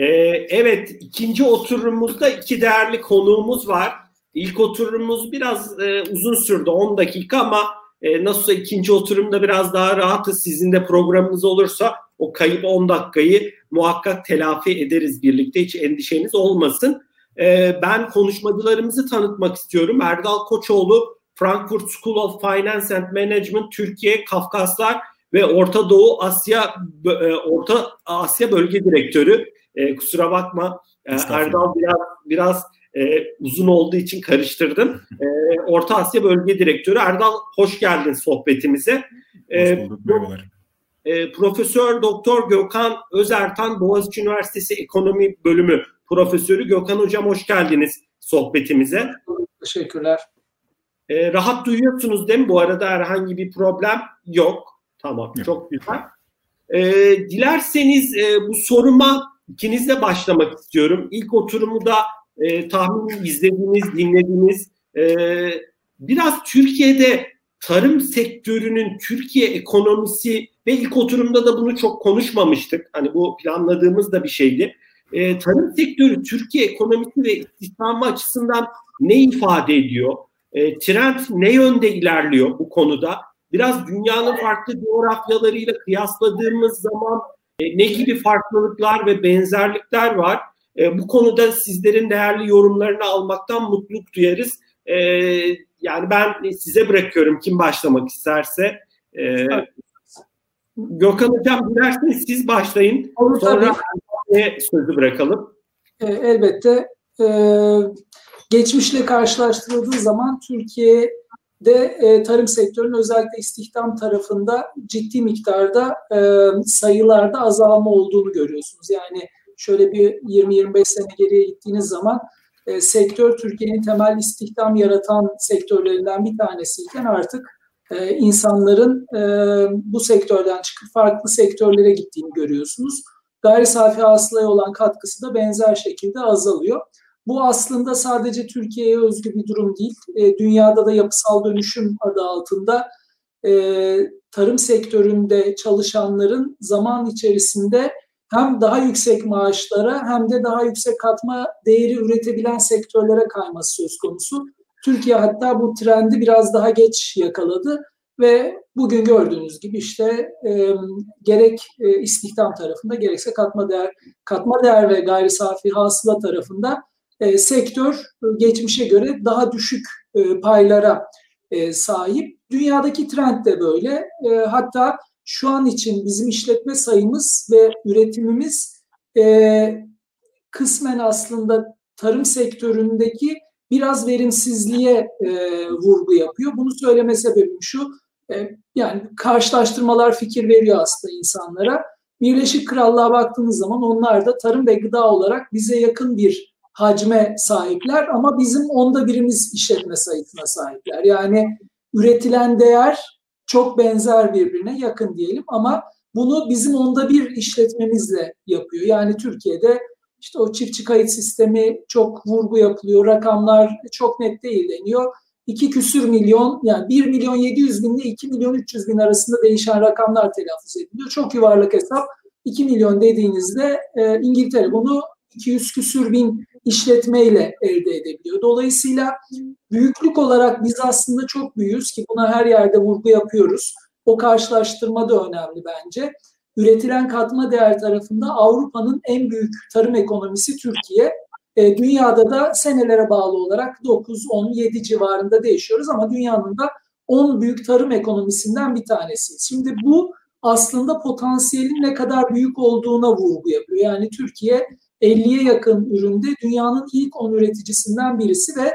Ee, evet, ikinci oturumumuzda iki değerli konuğumuz var. İlk oturumumuz biraz e, uzun sürdü, 10 dakika ama e, nasılsa ikinci oturumda biraz daha rahatız. Sizin de programınız olursa o kayıp 10 dakikayı muhakkak telafi ederiz birlikte. Hiç endişeniz olmasın. E, ben konuşmacılarımızı tanıtmak istiyorum. Erdal Koçoğlu, Frankfurt School of Finance and Management, Türkiye, Kafkaslar ve Orta Doğu Asya e, Orta Asya Bölge Direktörü. E, kusura bakma e, Erdal biraz biraz e, uzun olduğu için karıştırdım. E, Orta Asya Bölge Direktörü Erdal hoş geldin sohbetimize. E, hoş bulduk, merhabalar. E, Profesör Doktor Gökhan Özertan Boğaziçi Üniversitesi Ekonomi Bölümü Profesörü Gökhan Hocam hoş geldiniz sohbetimize. Teşekkürler. E, rahat duyuyorsunuz değil mi? Bu arada herhangi bir problem yok. Tamam, yok. çok güzel. E, dilerseniz e, bu soruma ikinizle başlamak istiyorum. İlk oturumu da e, tahmin izlediğiniz, dinlediğiniz e, biraz Türkiye'de tarım sektörünün Türkiye ekonomisi ve ilk oturumda da bunu çok konuşmamıştık. Hani bu planladığımız da bir şeydi. E, tarım sektörü Türkiye ekonomisi ve istihdamı açısından ne ifade ediyor? E, trend ne yönde ilerliyor bu konuda? Biraz dünyanın farklı coğrafyalarıyla kıyasladığımız zaman e, ne gibi farklılıklar ve benzerlikler var? E, bu konuda sizlerin değerli yorumlarını almaktan mutluluk duyarız. E, yani ben size bırakıyorum kim başlamak isterse. E, Gökhan Hocam dilerseniz siz başlayın. Olur, Sonra sözü bırakalım. E, elbette. E, geçmişle karşılaştırıldığı zaman Türkiye'de e, tarım sektörünün özellikle istihdam tarafında ciddi miktarda e, sayılarda azalma olduğunu görüyorsunuz. Yani şöyle bir 20-25 sene geriye gittiğiniz zaman e, sektör Türkiye'nin temel istihdam yaratan sektörlerinden bir tanesiyken artık e, insanların e, bu sektörden çıkıp farklı sektörlere gittiğini görüyorsunuz. Gayri safi hasılaya olan katkısı da benzer şekilde azalıyor. Bu aslında sadece Türkiye'ye özgü bir durum değil. E, dünyada da yapısal dönüşüm adı altında e, tarım sektöründe çalışanların zaman içerisinde hem daha yüksek maaşlara hem de daha yüksek katma değeri üretebilen sektörlere kayması söz konusu. Türkiye hatta bu trendi biraz daha geç yakaladı ve bugün gördüğünüz gibi işte e, gerek e, istihdam tarafında gerekse katma değer katma değer ve gayri safi hasıla tarafında e, sektör geçmişe göre daha düşük e, paylara e, sahip. Dünyadaki trend de böyle. E, hatta şu an için bizim işletme sayımız ve üretimimiz e, kısmen aslında tarım sektöründeki biraz verimsizliğe e, vurgu yapıyor. Bunu söyleme sebebim şu, e, yani karşılaştırmalar fikir veriyor aslında insanlara. Birleşik Krallığa baktığınız zaman onlar da tarım ve gıda olarak bize yakın bir hacme sahipler ama bizim onda birimiz işletme sayısına sahipler. Yani üretilen değer çok benzer birbirine yakın diyelim ama bunu bizim onda bir işletmemizle yapıyor. Yani Türkiye'de işte o çiftçi kayıt sistemi çok vurgu yapılıyor. Rakamlar çok net değil deniyor. 2 küsür milyon yani 1 milyon 700 bin ile 2 milyon 300 bin arasında değişen rakamlar telaffuz ediliyor. Çok yuvarlak hesap. 2 milyon dediğinizde e, İngiltere bunu 200 küsür bin işletmeyle elde edebiliyor. Dolayısıyla büyüklük olarak biz aslında çok büyüğüz ki buna her yerde vurgu yapıyoruz. O karşılaştırma da önemli bence. Üretilen katma değer tarafında Avrupa'nın en büyük tarım ekonomisi Türkiye. E, dünyada da senelere bağlı olarak 9, 10, 7 civarında değişiyoruz ama dünyanın da 10 büyük tarım ekonomisinden bir tanesi. Şimdi bu aslında potansiyelin ne kadar büyük olduğuna vurgu yapıyor. Yani Türkiye 50'ye yakın üründe dünyanın ilk 10 üreticisinden birisi ve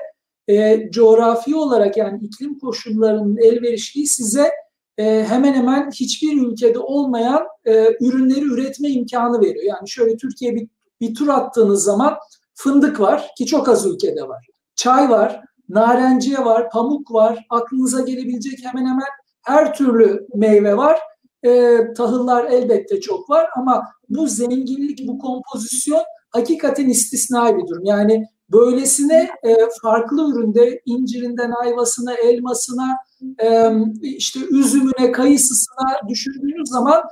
e, coğrafi olarak yani iklim koşullarının elverişliği size e, hemen hemen hiçbir ülkede olmayan e, ürünleri üretme imkanı veriyor. Yani şöyle Türkiye bir, bir tur attığınız zaman fındık var ki çok az ülkede var. Çay var, narenciye var, pamuk var, aklınıza gelebilecek hemen hemen her türlü meyve var. E, tahıllar elbette çok var ama bu zenginlik, bu kompozisyon hakikaten istisnai bir durum. Yani böylesine e, farklı üründe incirinden ayvasına, elmasına, e, işte üzümüne, kayısısına düşündüğünüz zaman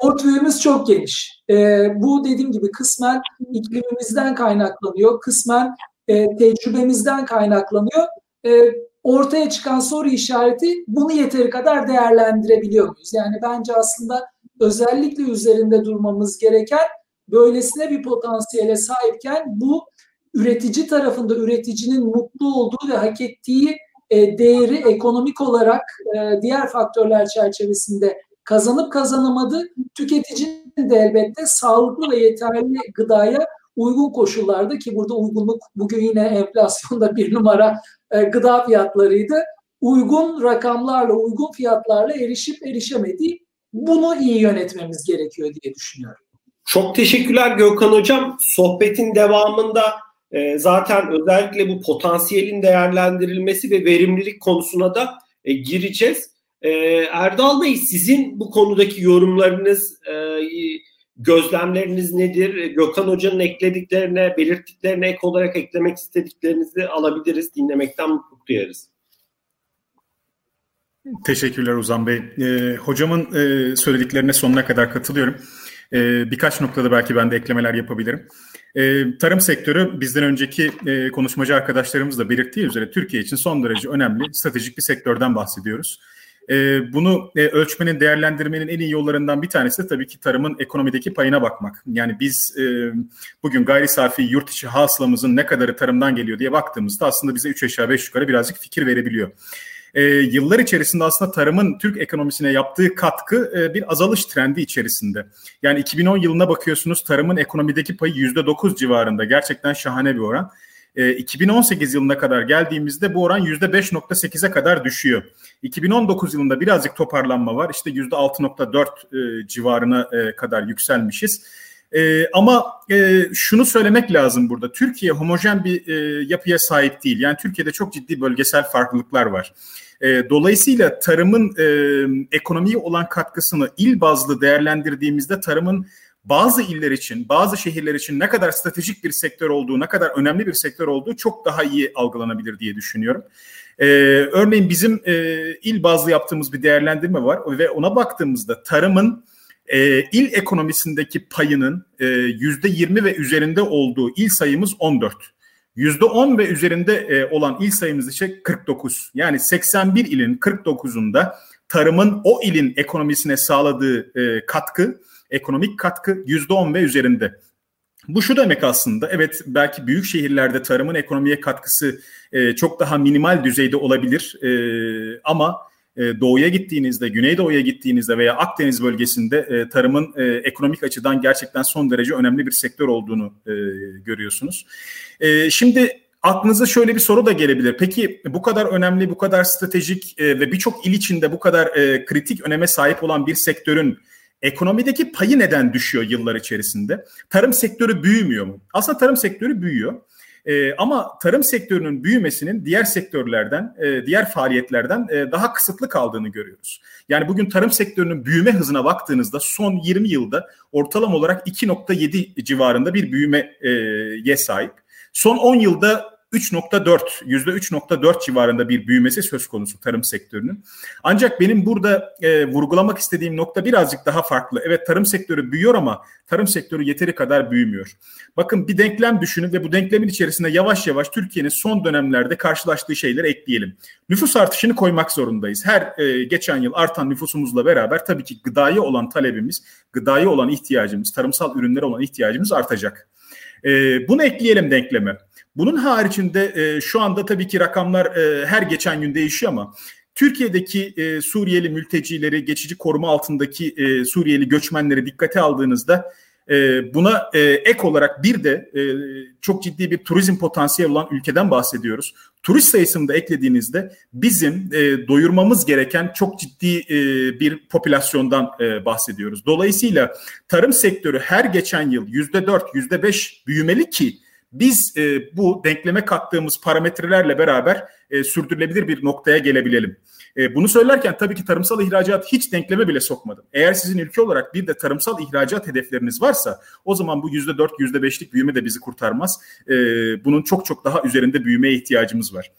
portföyümüz çok geniş. E, bu dediğim gibi kısmen iklimimizden kaynaklanıyor, kısmen e, tecrübemizden kaynaklanıyor. E, ortaya çıkan soru işareti bunu yeteri kadar değerlendirebiliyor muyuz? Yani bence aslında özellikle üzerinde durmamız gereken böylesine bir potansiyele sahipken bu üretici tarafında üreticinin mutlu olduğu ve hak ettiği e, değeri ekonomik olarak e, diğer faktörler çerçevesinde kazanıp kazanamadı. Tüketicinin de elbette sağlıklı ve yeterli gıdaya uygun koşullarda ki burada uygunluk bugün yine enflasyonda bir numara e, gıda fiyatlarıydı. Uygun rakamlarla, uygun fiyatlarla erişip erişemediği bunu iyi yönetmemiz gerekiyor diye düşünüyorum. Çok teşekkürler Gökhan Hocam. Sohbetin devamında e, zaten özellikle bu potansiyelin değerlendirilmesi ve verimlilik konusuna da e, gireceğiz. E, Erdal Bey sizin bu konudaki yorumlarınız, e, gözlemleriniz nedir? Gökhan Hoca'nın eklediklerine, belirttiklerine ek olarak eklemek istediklerinizi alabiliriz, dinlemekten mutluluk duyarız. Teşekkürler Uzan Bey. E, hocamın e, söylediklerine sonuna kadar katılıyorum. E, birkaç noktada belki ben de eklemeler yapabilirim. E, tarım sektörü bizden önceki e, konuşmacı arkadaşlarımız da belirttiği üzere Türkiye için son derece önemli, stratejik bir sektörden bahsediyoruz. E, bunu e, ölçmenin, değerlendirmenin en iyi yollarından bir tanesi de tabii ki tarımın ekonomideki payına bakmak. Yani biz e, bugün gayri safi yurt içi hasılamızın ne kadarı tarımdan geliyor diye baktığımızda aslında bize 3 aşağı 5 yukarı birazcık fikir verebiliyor e, yıllar içerisinde aslında tarımın Türk ekonomisine yaptığı katkı e, bir azalış trendi içerisinde. Yani 2010 yılına bakıyorsunuz tarımın ekonomideki payı %9 civarında gerçekten şahane bir oran. E, 2018 yılına kadar geldiğimizde bu oran %5.8'e kadar düşüyor. 2019 yılında birazcık toparlanma var. İşte %6.4 e, civarına e, kadar yükselmişiz. E, ama e, şunu söylemek lazım burada. Türkiye homojen bir e, yapıya sahip değil. Yani Türkiye'de çok ciddi bölgesel farklılıklar var. E, dolayısıyla tarımın e, ekonomiye olan katkısını il bazlı değerlendirdiğimizde tarımın bazı iller için, bazı şehirler için ne kadar stratejik bir sektör olduğu, ne kadar önemli bir sektör olduğu çok daha iyi algılanabilir diye düşünüyorum. Ee, örneğin bizim e, il bazlı yaptığımız bir değerlendirme var ve ona baktığımızda tarımın e, il ekonomisindeki payının yüzde 20 ve üzerinde olduğu il sayımız 14. %10 ve üzerinde e, olan il sayımız ise 49. Yani 81 ilin 49'unda tarımın o ilin ekonomisine sağladığı e, katkı, ekonomik katkı %10 ve üzerinde. Bu şu demek aslında evet belki büyük şehirlerde tarımın ekonomiye katkısı e, çok daha minimal düzeyde olabilir e, ama e, doğuya gittiğinizde, güneydoğuya gittiğinizde veya Akdeniz bölgesinde e, tarımın e, ekonomik açıdan gerçekten son derece önemli bir sektör olduğunu görüyorsunuz. Şimdi aklınıza şöyle bir soru da gelebilir. Peki bu kadar önemli, bu kadar stratejik ve birçok il içinde bu kadar kritik öneme sahip olan bir sektörün ekonomideki payı neden düşüyor yıllar içerisinde? Tarım sektörü büyümüyor mu? Aslında tarım sektörü büyüyor. E, ama tarım sektörünün büyümesinin diğer sektörlerden, e, diğer faaliyetlerden e, daha kısıtlı kaldığını görüyoruz. Yani bugün tarım sektörünün büyüme hızına baktığınızda son 20 yılda ortalama olarak 2.7 civarında bir büyümeye sahip. Son 10 yılda 3.4, %3.4 civarında bir büyümesi söz konusu tarım sektörünün. Ancak benim burada e, vurgulamak istediğim nokta birazcık daha farklı. Evet tarım sektörü büyüyor ama tarım sektörü yeteri kadar büyümüyor. Bakın bir denklem düşünün ve bu denklemin içerisinde yavaş yavaş Türkiye'nin son dönemlerde karşılaştığı şeyleri ekleyelim. Nüfus artışını koymak zorundayız. Her e, geçen yıl artan nüfusumuzla beraber tabii ki gıdaya olan talebimiz, gıdaya olan ihtiyacımız, tarımsal ürünlere olan ihtiyacımız artacak. E, bunu ekleyelim denkleme. Bunun haricinde e, şu anda tabii ki rakamlar e, her geçen gün değişiyor ama Türkiye'deki e, Suriyeli mültecileri, geçici koruma altındaki e, Suriyeli göçmenleri dikkate aldığınızda e, buna e, ek olarak bir de e, çok ciddi bir turizm potansiyeli olan ülkeden bahsediyoruz. Turist sayısını da eklediğinizde bizim e, doyurmamız gereken çok ciddi e, bir popülasyondan e, bahsediyoruz. Dolayısıyla tarım sektörü her geçen yıl yüzde dört, yüzde beş büyümeli ki biz e, bu denkleme kattığımız parametrelerle beraber e, sürdürülebilir bir noktaya gelebilelim. E, bunu söylerken tabii ki tarımsal ihracat hiç denkleme bile sokmadım. Eğer sizin ülke olarak bir de tarımsal ihracat hedefleriniz varsa o zaman bu yüzde dört, yüzde beşlik büyüme de bizi kurtarmaz. E, bunun çok çok daha üzerinde büyümeye ihtiyacımız var.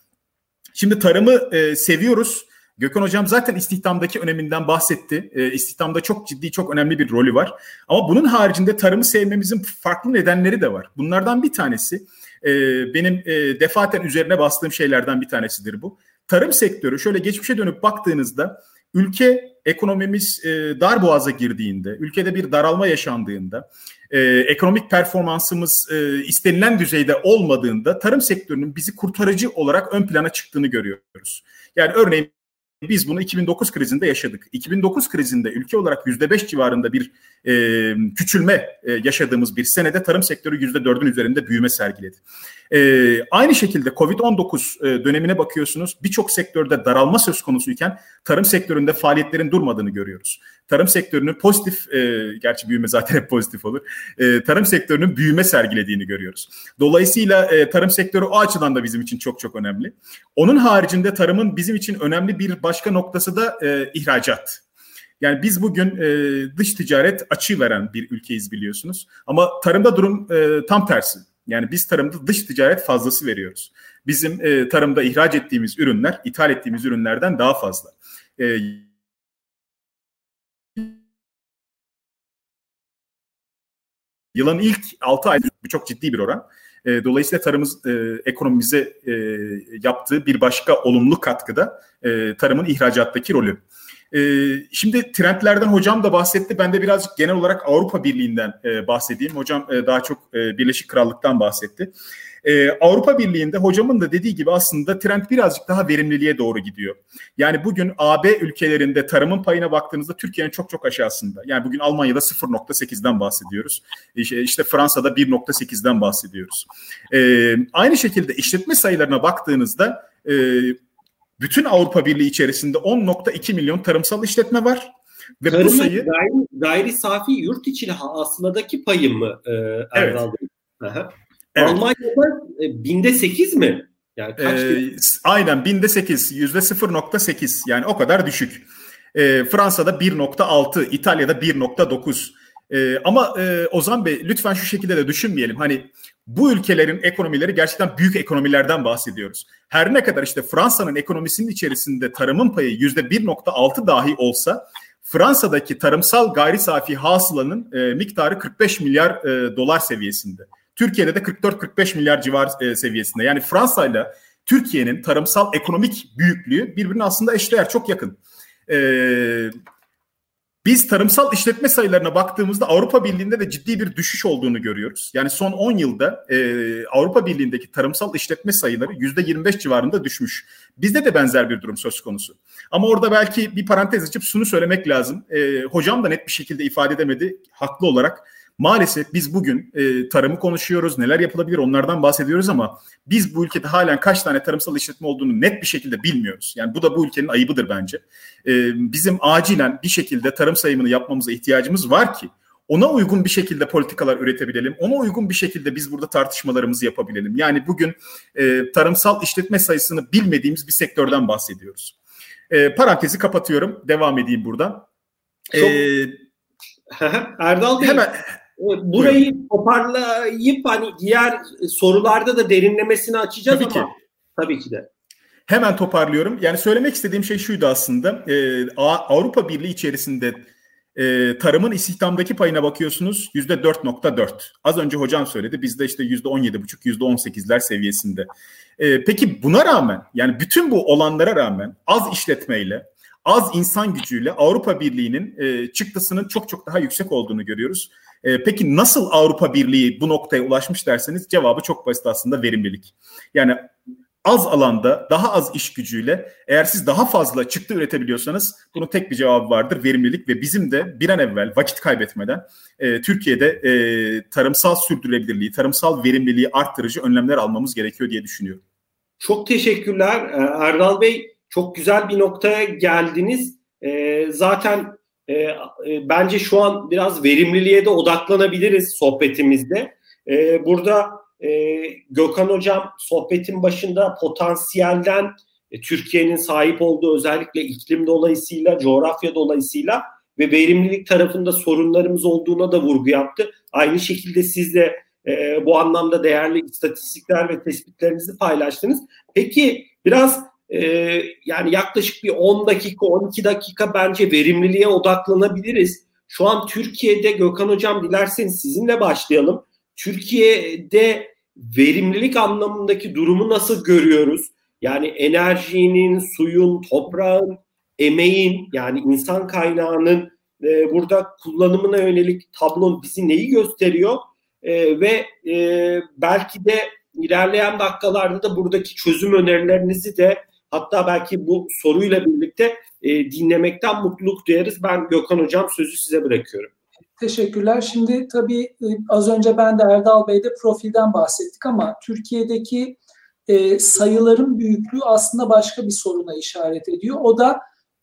Şimdi tarımı e, seviyoruz Gökhan Hocam zaten istihdamdaki öneminden bahsetti. E, istihdamda çok ciddi, çok önemli bir rolü var. Ama bunun haricinde tarımı sevmemizin farklı nedenleri de var. Bunlardan bir tanesi e, benim e, defaten üzerine bastığım şeylerden bir tanesidir bu. Tarım sektörü şöyle geçmişe dönüp baktığınızda ülke ekonomimiz e, dar boğaza girdiğinde, ülkede bir daralma yaşandığında, e, ekonomik performansımız e, istenilen düzeyde olmadığında tarım sektörünün bizi kurtarıcı olarak ön plana çıktığını görüyoruz. Yani örneğin biz bunu 2009 krizinde yaşadık. 2009 krizinde ülke olarak %5 civarında bir e, küçülme e, yaşadığımız bir senede tarım sektörü %4'ün üzerinde büyüme sergiledi. E, aynı şekilde Covid-19 e, dönemine bakıyorsunuz. Birçok sektörde daralma söz konusuyken tarım sektöründe faaliyetlerin durmadığını görüyoruz. Tarım sektörünün pozitif, e, gerçi büyüme zaten hep pozitif olur. E, tarım sektörünün büyüme sergilediğini görüyoruz. Dolayısıyla e, tarım sektörü o açıdan da bizim için çok çok önemli. Onun haricinde tarımın bizim için önemli bir başka noktası da e, ihracat. Yani biz bugün e, dış ticaret açığı veren bir ülkeyiz biliyorsunuz. Ama tarımda durum e, tam tersi. Yani biz tarımda dış ticaret fazlası veriyoruz. Bizim e, tarımda ihraç ettiğimiz ürünler, ithal ettiğimiz ürünlerden daha fazla. E, yılın ilk 6 ayda bu çok ciddi bir oran. E, dolayısıyla tarımız e, ekonomimize e, yaptığı bir başka olumlu katkıda e, tarımın ihracattaki rolü. E, şimdi trendlerden hocam da bahsetti. Ben de birazcık genel olarak Avrupa Birliği'nden e, bahsedeyim. Hocam e, daha çok e, Birleşik Krallık'tan bahsetti. Ee, Avrupa Birliği'nde hocamın da dediği gibi aslında trend birazcık daha verimliliğe doğru gidiyor. Yani bugün AB ülkelerinde tarımın payına baktığınızda Türkiye'nin çok çok aşağısında. Yani bugün Almanya'da 0.8'den bahsediyoruz. İşte, işte Fransa'da 1.8'den bahsediyoruz. Ee, aynı şekilde işletme sayılarına baktığınızda bütün Avrupa Birliği içerisinde 10.2 milyon tarımsal işletme var. Ve Tarımın bu sayı gayri, gayri safi yurt içi hasıladaki payı mı e, Erdal evet. Bey? Evet. Almanya'da e, binde sekiz mi? Yani kaç ee, aynen binde sekiz, yüzde 0.8 yani o kadar düşük. E, Fransa'da 1.6, İtalya'da 1.9. E, ama e, Ozan Bey lütfen şu şekilde de düşünmeyelim. Hani bu ülkelerin ekonomileri gerçekten büyük ekonomilerden bahsediyoruz. Her ne kadar işte Fransa'nın ekonomisinin içerisinde tarımın payı yüzde 1.6 dahi olsa Fransa'daki tarımsal gayri safi hasılanın e, miktarı 45 milyar e, dolar seviyesinde. Türkiye'de de 44-45 milyar civar e, seviyesinde. Yani Fransa ile Türkiye'nin tarımsal ekonomik büyüklüğü birbirine aslında eşdeğer, çok yakın. E, biz tarımsal işletme sayılarına baktığımızda Avrupa Birliği'nde de ciddi bir düşüş olduğunu görüyoruz. Yani son 10 yılda e, Avrupa Birliği'ndeki tarımsal işletme sayıları %25 civarında düşmüş. Bizde de benzer bir durum söz konusu. Ama orada belki bir parantez açıp şunu söylemek lazım. E, hocam da net bir şekilde ifade edemedi haklı olarak. Maalesef biz bugün e, tarımı konuşuyoruz, neler yapılabilir onlardan bahsediyoruz ama biz bu ülkede halen kaç tane tarımsal işletme olduğunu net bir şekilde bilmiyoruz. Yani bu da bu ülkenin ayıbıdır bence. E, bizim acilen bir şekilde tarım sayımını yapmamıza ihtiyacımız var ki ona uygun bir şekilde politikalar üretebilelim. Ona uygun bir şekilde biz burada tartışmalarımızı yapabilelim. Yani bugün e, tarımsal işletme sayısını bilmediğimiz bir sektörden bahsediyoruz. E, parantezi kapatıyorum. Devam edeyim buradan. Çok... Ee, Erdal Bey, hemen burayı Buyurun. toparlayıp hani diğer sorularda da derinlemesini açacağız tabii ama ki. tabii ki de. Hemen toparlıyorum. Yani söylemek istediğim şey şuydu aslında. Ee, Avrupa Birliği içerisinde e, tarımın istihdamdaki payına bakıyorsunuz yüzde 4.4. Az önce hocam söyledi. Bizde işte yüzde 17.5, yüzde 18'ler seviyesinde. E, peki buna rağmen yani bütün bu olanlara rağmen az işletmeyle az insan gücüyle Avrupa Birliği'nin e, çıktısının çok çok daha yüksek olduğunu görüyoruz. E, peki nasıl Avrupa Birliği bu noktaya ulaşmış derseniz cevabı çok basit aslında verimlilik. Yani az alanda daha az iş gücüyle eğer siz daha fazla çıktı üretebiliyorsanız bunun tek bir cevabı vardır verimlilik ve bizim de bir an evvel vakit kaybetmeden e, Türkiye'de e, tarımsal sürdürülebilirliği, tarımsal verimliliği arttırıcı önlemler almamız gerekiyor diye düşünüyorum. Çok teşekkürler e, Erdal Bey. Çok güzel bir noktaya geldiniz. E, zaten e, e, bence şu an biraz verimliliğe de odaklanabiliriz sohbetimizde. E, burada e, Gökhan Hocam sohbetin başında potansiyelden e, Türkiye'nin sahip olduğu özellikle iklim dolayısıyla, coğrafya dolayısıyla ve verimlilik tarafında sorunlarımız olduğuna da vurgu yaptı. Aynı şekilde siz de e, bu anlamda değerli istatistikler ve tespitlerinizi paylaştınız. Peki biraz e, yani yaklaşık bir 10 dakika 12 dakika bence verimliliğe odaklanabiliriz. Şu an Türkiye'de Gökhan Hocam dilerseniz sizinle başlayalım. Türkiye'de verimlilik anlamındaki durumu nasıl görüyoruz? Yani enerjinin, suyun, toprağın, emeğin yani insan kaynağının e, burada kullanımına yönelik tablon bizi neyi gösteriyor? E, ve e, belki de ilerleyen dakikalarda da buradaki çözüm önerilerinizi de hatta belki bu soruyla birlikte e, dinlemekten mutluluk duyarız. Ben Gökhan Hocam sözü size bırakıyorum. Teşekkürler. Şimdi tabii e, az önce ben de Erdal Bey'de profilden bahsettik ama Türkiye'deki e, sayıların büyüklüğü aslında başka bir soruna işaret ediyor. O da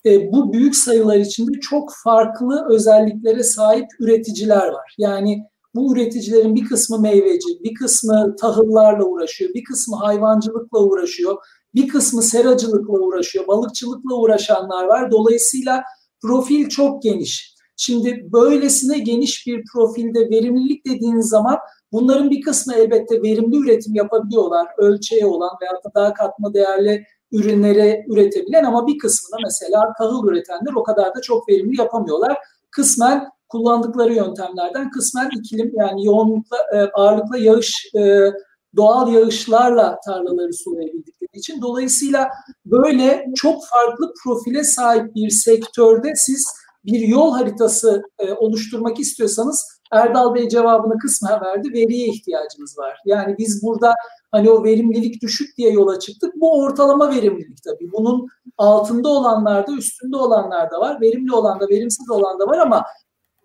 e, bu büyük sayılar içinde çok farklı özelliklere sahip üreticiler var. Yani bu üreticilerin bir kısmı meyveci, bir kısmı tahıllarla uğraşıyor, bir kısmı hayvancılıkla uğraşıyor, bir kısmı seracılıkla uğraşıyor, balıkçılıkla uğraşanlar var. Dolayısıyla profil çok geniş. Şimdi böylesine geniş bir profilde verimlilik dediğiniz zaman bunların bir kısmı elbette verimli üretim yapabiliyorlar. Ölçeği olan veya da daha katma değerli ürünleri üretebilen ama bir kısmında mesela tahıl üretenler o kadar da çok verimli yapamıyorlar. Kısmen kullandıkları yöntemlerden kısmen iklim yani yoğunlukla e, ağırlıkla yağış e, doğal yağışlarla tarlaları sulayabildikleri için dolayısıyla böyle çok farklı profile sahip bir sektörde siz bir yol haritası e, oluşturmak istiyorsanız Erdal Bey cevabını kısmen verdi. Veriye ihtiyacımız var. Yani biz burada hani o verimlilik düşük diye yola çıktık. Bu ortalama verimlilik tabii. Bunun altında olanlar da üstünde olanlar da var. Verimli olan da verimsiz olan da var ama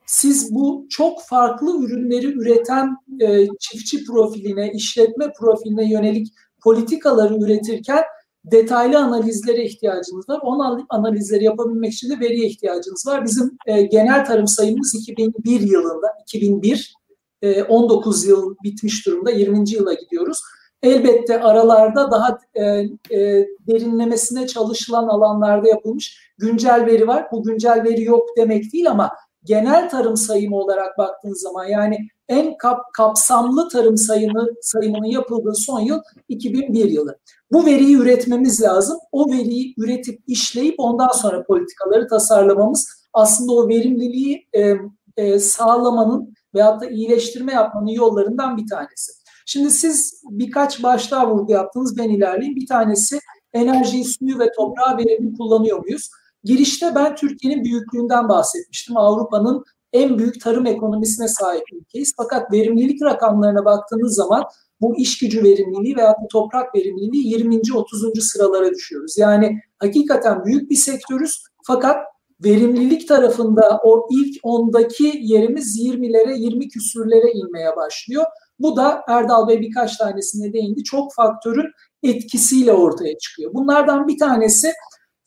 siz bu çok farklı ürünleri üreten e, çiftçi profiline, işletme profiline yönelik politikaları üretirken detaylı analizlere ihtiyacınız var. O analizleri yapabilmek için de veriye ihtiyacınız var. Bizim e, genel tarım sayımız 2001 yılında, 2001, e, 19 yıl bitmiş durumda, 20. yıla gidiyoruz. Elbette aralarda daha e, e, derinlemesine çalışılan alanlarda yapılmış güncel veri var. Bu güncel veri yok demek değil ama genel tarım sayımı olarak baktığınız zaman yani en kap, kapsamlı tarım sayımı, sayımının yapıldığı son yıl 2001 yılı. Bu veriyi üretmemiz lazım. O veriyi üretip işleyip ondan sonra politikaları tasarlamamız aslında o verimliliği e, e, sağlamanın veyahut da iyileştirme yapmanın yollarından bir tanesi. Şimdi siz birkaç başlığa vurgu yaptınız ben ilerleyeyim. Bir tanesi enerjiyi, suyu ve toprağı verimli kullanıyor muyuz? Girişte ben Türkiye'nin büyüklüğünden bahsetmiştim. Avrupa'nın en büyük tarım ekonomisine sahip ülkeyiz. Fakat verimlilik rakamlarına baktığınız zaman bu iş gücü verimliliği veya toprak verimliliği 20. 30. sıralara düşüyoruz. Yani hakikaten büyük bir sektörüz fakat verimlilik tarafında o ilk ondaki yerimiz 20'lere 20 küsürlere inmeye başlıyor. Bu da Erdal Bey birkaç tanesine değindi. Çok faktörün etkisiyle ortaya çıkıyor. Bunlardan bir tanesi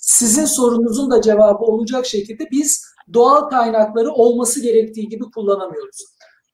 sizin sorunuzun da cevabı olacak şekilde biz doğal kaynakları olması gerektiği gibi kullanamıyoruz.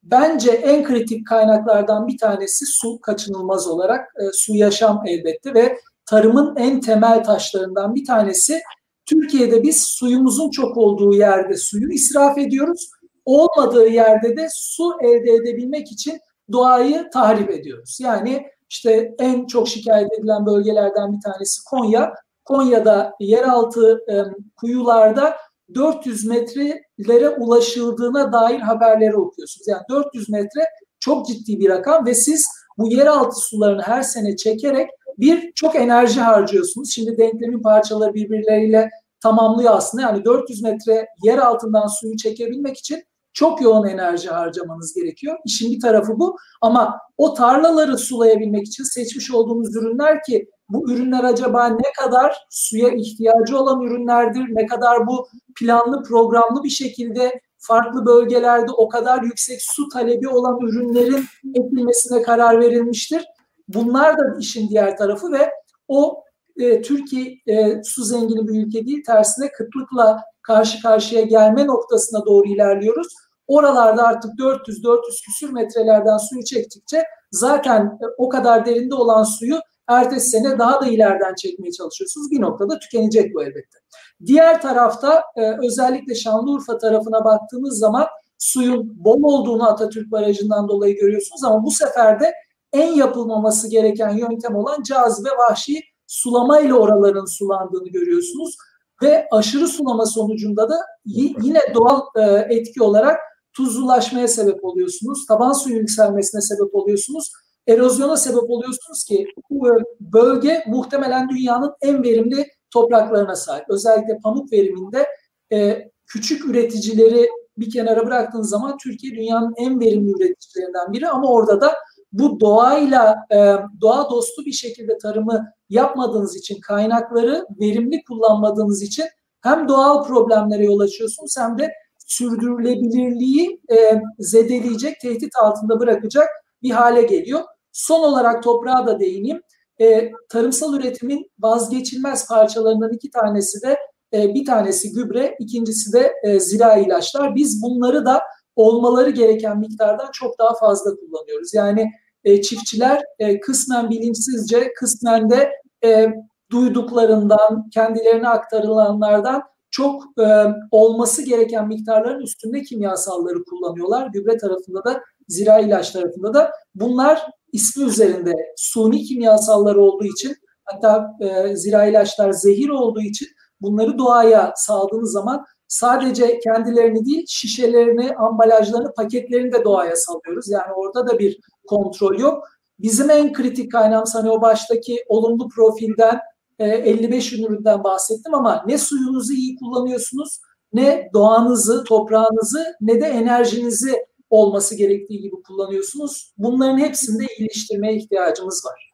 Bence en kritik kaynaklardan bir tanesi su kaçınılmaz olarak. E, su yaşam elbette ve tarımın en temel taşlarından bir tanesi. Türkiye'de biz suyumuzun çok olduğu yerde suyu israf ediyoruz. Olmadığı yerde de su elde edebilmek için doğayı tahrip ediyoruz. Yani işte en çok şikayet edilen bölgelerden bir tanesi Konya. Konya'da yeraltı e, kuyularda 400 metrelere ulaşıldığına dair haberleri okuyorsunuz. Yani 400 metre çok ciddi bir rakam ve siz bu yeraltı sularını her sene çekerek bir çok enerji harcıyorsunuz. Şimdi denklemin parçaları birbirleriyle tamamlıyor aslında. Yani 400 metre yer altından suyu çekebilmek için çok yoğun enerji harcamanız gerekiyor. İşin bir tarafı bu ama o tarlaları sulayabilmek için seçmiş olduğumuz ürünler ki bu ürünler acaba ne kadar suya ihtiyacı olan ürünlerdir, ne kadar bu planlı programlı bir şekilde farklı bölgelerde o kadar yüksek su talebi olan ürünlerin ekilmesine karar verilmiştir. Bunlar da işin diğer tarafı ve o e, Türkiye e, su zengini bir ülke değil, tersine kıtlıkla karşı karşıya gelme noktasına doğru ilerliyoruz. Oralarda artık 400-400 küsür metrelerden suyu çektikçe zaten e, o kadar derinde olan suyu ertesi sene daha da ileriden çekmeye çalışıyorsunuz. Bir noktada tükenecek bu elbette. Diğer tarafta e, özellikle Şanlıurfa tarafına baktığımız zaman suyun bol olduğunu Atatürk Barajı'ndan dolayı görüyorsunuz ama bu sefer de en yapılmaması gereken yöntem olan cazibe vahşi sulama ile oraların sulandığını görüyorsunuz ve aşırı sulama sonucunda da yine doğal e, etki olarak tuzlulaşmaya sebep oluyorsunuz. Taban suyun yükselmesine sebep oluyorsunuz. Erozyona sebep oluyorsunuz ki bu bölge muhtemelen dünyanın en verimli topraklarına sahip. Özellikle pamuk veriminde e, küçük üreticileri bir kenara bıraktığınız zaman Türkiye dünyanın en verimli üreticilerinden biri ama orada da bu doğayla e, doğa dostu bir şekilde tarımı yapmadığınız için kaynakları verimli kullanmadığınız için hem doğal problemlere yol açıyorsunuz hem de sürdürülebilirliği e, zedeleyecek, tehdit altında bırakacak bir hale geliyor. Son olarak toprağa da değineyim. E, tarımsal üretimin vazgeçilmez parçalarından iki tanesi de e, bir tanesi gübre, ikincisi de e, zira ilaçlar. Biz bunları da olmaları gereken miktardan çok daha fazla kullanıyoruz. Yani e, çiftçiler e, kısmen bilinçsizce, kısmen de e, duyduklarından, kendilerine aktarılanlardan çok e, olması gereken miktarların üstünde kimyasalları kullanıyorlar. Gübre tarafında da, zira ilaç tarafında da. Bunlar ismi üzerinde suni kimyasallar olduğu için hatta e, zira ilaçlar zehir olduğu için bunları doğaya saldığınız zaman sadece kendilerini değil şişelerini, ambalajlarını, paketlerini de doğaya salıyoruz. Yani orada da bir kontrol yok. Bizim en kritik kaynağımız hani o baştaki olumlu profilden 55 e, üründen bahsettim ama ne suyunuzu iyi kullanıyorsunuz ne doğanızı, toprağınızı ne de enerjinizi olması gerektiği gibi kullanıyorsunuz. Bunların hepsinde iyileştirmeye ihtiyacımız var.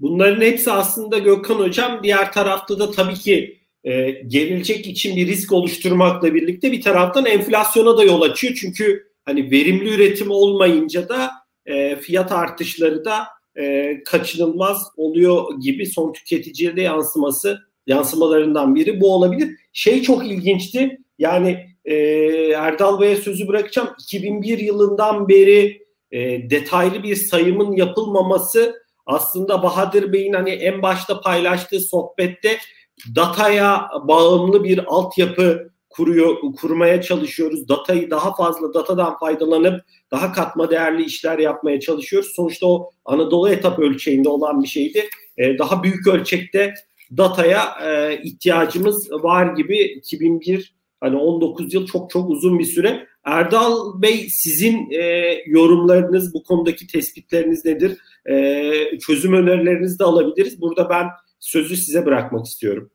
Bunların hepsi aslında Gökhan Hocam diğer tarafta da tabii ki e, gelecek için bir risk oluşturmakla birlikte bir taraftan enflasyona da yol açıyor. Çünkü hani verimli üretim olmayınca da e, fiyat artışları da e, kaçınılmaz oluyor gibi son tüketiciye de yansıması yansımalarından biri bu olabilir. Şey çok ilginçti. Yani e, Erdal Bey'e sözü bırakacağım. 2001 yılından beri e, detaylı bir sayımın yapılmaması aslında Bahadır Bey'in hani en başta paylaştığı sohbette dataya bağımlı bir altyapı kuruyor kurmaya çalışıyoruz. Datayı daha fazla datadan faydalanıp daha katma değerli işler yapmaya çalışıyoruz. Sonuçta o Anadolu etap ölçeğinde olan bir şeydi. Ee, daha büyük ölçekte dataya e, ihtiyacımız var gibi 2001 hani 19 yıl çok çok uzun bir süre. Erdal Bey sizin e, yorumlarınız bu konudaki tespitleriniz nedir? E, çözüm önerilerinizi de alabiliriz. Burada ben sözü size bırakmak istiyorum.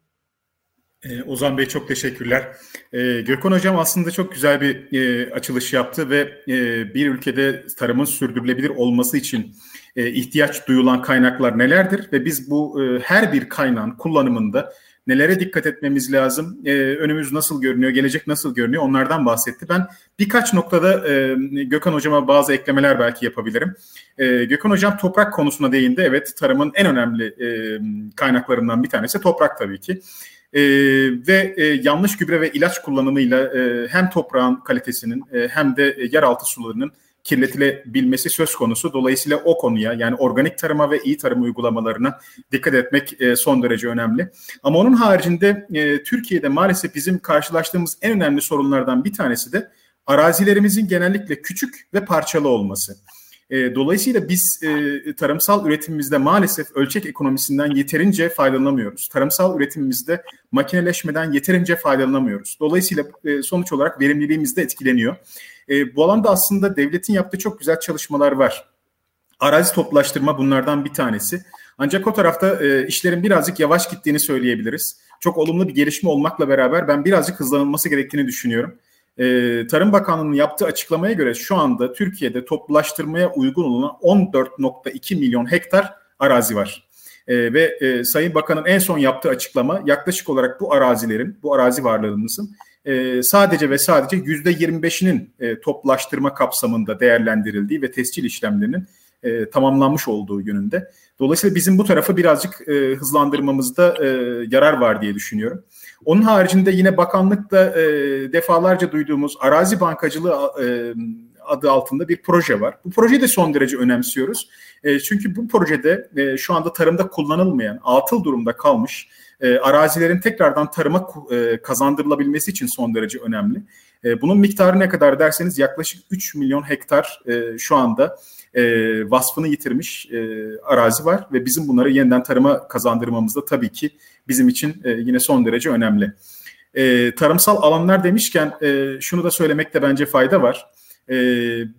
Ee, Ozan Bey çok teşekkürler. Ee, Gökhan Hocam aslında çok güzel bir e, açılış yaptı ve e, bir ülkede tarımın sürdürülebilir olması için e, ihtiyaç duyulan kaynaklar nelerdir ve biz bu e, her bir kaynağın kullanımında nelere dikkat etmemiz lazım, e, önümüz nasıl görünüyor, gelecek nasıl görünüyor onlardan bahsetti. Ben birkaç noktada e, Gökhan Hocam'a bazı eklemeler belki yapabilirim. E, Gökhan Hocam toprak konusuna değindi. Evet tarımın en önemli e, kaynaklarından bir tanesi toprak tabii ki. E, ve e, yanlış gübre ve ilaç kullanımıyla e, hem toprağın kalitesinin e, hem de e, yeraltı sularının kirletilebilmesi söz konusu. Dolayısıyla o konuya yani organik tarıma ve iyi tarım uygulamalarına dikkat etmek e, son derece önemli. Ama onun haricinde e, Türkiye'de maalesef bizim karşılaştığımız en önemli sorunlardan bir tanesi de arazilerimizin genellikle küçük ve parçalı olması. E, dolayısıyla biz tarımsal üretimimizde maalesef ölçek ekonomisinden yeterince faydalanamıyoruz. Tarımsal üretimimizde makineleşmeden yeterince faydalanamıyoruz. Dolayısıyla sonuç olarak verimliliğimiz de etkileniyor. E, bu alanda aslında devletin yaptığı çok güzel çalışmalar var. Arazi toplaştırma bunlardan bir tanesi. Ancak o tarafta e, işlerin birazcık yavaş gittiğini söyleyebiliriz. Çok olumlu bir gelişme olmakla beraber ben birazcık hızlanılması gerektiğini düşünüyorum. Ee, Tarım Bakanlığı'nın yaptığı açıklamaya göre şu anda Türkiye'de toplulaştırmaya uygun olan 14.2 milyon hektar arazi var. Ee, ve e, Sayın Bakan'ın en son yaptığı açıklama yaklaşık olarak bu arazilerin, bu arazi varlığımızın e, sadece ve sadece %25'inin e, toplaştırma kapsamında değerlendirildiği ve tescil işlemlerinin e, tamamlanmış olduğu yönünde. Dolayısıyla bizim bu tarafı birazcık e, hızlandırmamızda yarar var diye düşünüyorum. Onun haricinde yine bakanlıkta defalarca duyduğumuz arazi bankacılığı adı altında bir proje var. Bu projeyi de son derece önemsiyoruz. Çünkü bu projede şu anda tarımda kullanılmayan, atıl durumda kalmış e, arazilerin tekrardan tarıma e, kazandırılabilmesi için son derece önemli. E, bunun miktarı ne kadar derseniz yaklaşık 3 milyon hektar e, şu anda e, vasfını yitirmiş e, arazi var ve bizim bunları yeniden tarıma kazandırmamız da tabii ki bizim için e, yine son derece önemli. E, tarımsal alanlar demişken e, şunu da söylemekte bence fayda var. E,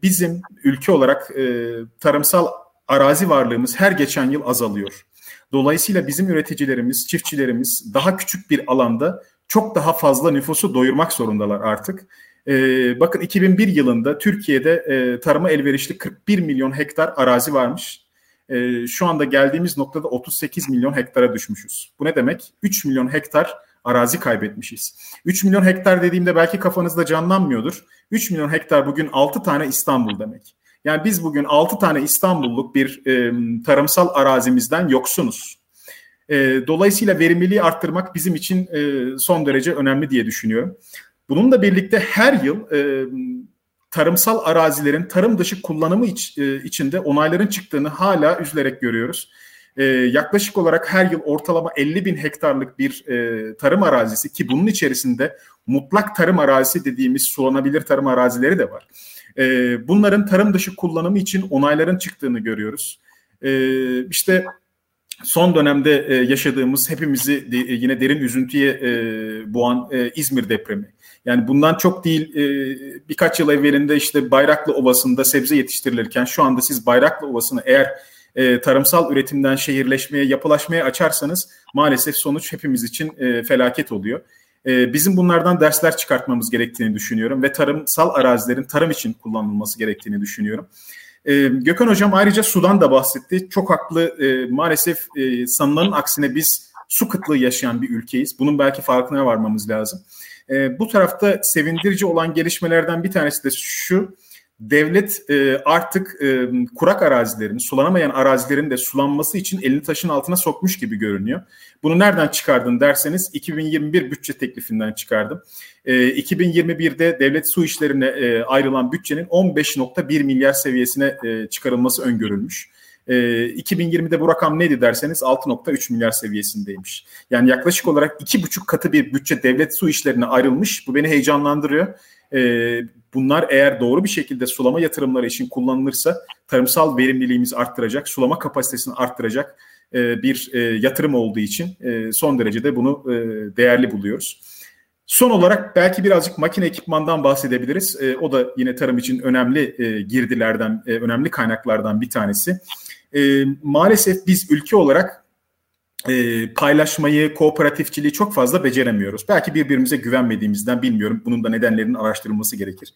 bizim ülke olarak e, tarımsal arazi varlığımız her geçen yıl azalıyor. Dolayısıyla bizim üreticilerimiz, çiftçilerimiz daha küçük bir alanda çok daha fazla nüfusu doyurmak zorundalar artık. Ee, bakın 2001 yılında Türkiye'de e, tarıma elverişli 41 milyon hektar arazi varmış. E, şu anda geldiğimiz noktada 38 milyon hektara düşmüşüz. Bu ne demek? 3 milyon hektar arazi kaybetmişiz. 3 milyon hektar dediğimde belki kafanızda canlanmıyordur. 3 milyon hektar bugün 6 tane İstanbul demek. Yani biz bugün 6 tane İstanbulluk bir e, tarımsal arazimizden yoksunuz. E, dolayısıyla verimliliği arttırmak bizim için e, son derece önemli diye düşünüyorum. Bununla birlikte her yıl e, tarımsal arazilerin tarım dışı kullanımı iç, e, içinde onayların çıktığını hala üzülerek görüyoruz. E, yaklaşık olarak her yıl ortalama 50 bin hektarlık bir e, tarım arazisi ki bunun içerisinde mutlak tarım arazisi dediğimiz sulanabilir tarım arazileri de var. E, bunların tarım dışı kullanımı için onayların çıktığını görüyoruz. E, işte son dönemde e, yaşadığımız hepimizi de, yine derin üzüntüye e, boğan e, İzmir depremi. Yani bundan çok değil e, birkaç yıl evvelinde işte Bayraklı Ovası'nda sebze yetiştirilirken şu anda siz Bayraklı Ovası'nı eğer e, tarımsal üretimden şehirleşmeye, yapılaşmaya açarsanız maalesef sonuç hepimiz için e, felaket oluyor. E, bizim bunlardan dersler çıkartmamız gerektiğini düşünüyorum ve tarımsal arazilerin tarım için kullanılması gerektiğini düşünüyorum. E, Gökhan Hocam ayrıca sudan da bahsetti. Çok haklı. E, maalesef e, sanılanın aksine biz su kıtlığı yaşayan bir ülkeyiz. Bunun belki farkına varmamız lazım. Bu tarafta sevindirici olan gelişmelerden bir tanesi de şu. Devlet e, artık e, kurak arazilerin, sulanamayan arazilerin de sulanması için elini taşın altına sokmuş gibi görünüyor. Bunu nereden çıkardın derseniz 2021 bütçe teklifinden çıkardım. E, 2021'de devlet su işlerine e, ayrılan bütçenin 15.1 milyar seviyesine e, çıkarılması öngörülmüş. E, 2020'de bu rakam neydi derseniz 6.3 milyar seviyesindeymiş. Yani yaklaşık olarak iki buçuk katı bir bütçe devlet su işlerine ayrılmış. Bu beni heyecanlandırıyor. E, bunlar eğer doğru bir şekilde sulama yatırımları için kullanılırsa tarımsal verimliliğimizi arttıracak, sulama kapasitesini arttıracak e, bir e, yatırım olduğu için e, son derecede bunu e, değerli buluyoruz. Son olarak belki birazcık makine ekipmandan bahsedebiliriz. E, o da yine tarım için önemli e, girdilerden, e, önemli kaynaklardan bir tanesi. E, maalesef biz ülke olarak e, paylaşmayı, kooperatifçiliği çok fazla beceremiyoruz. Belki birbirimize güvenmediğimizden bilmiyorum. Bunun da nedenlerinin araştırılması gerekir.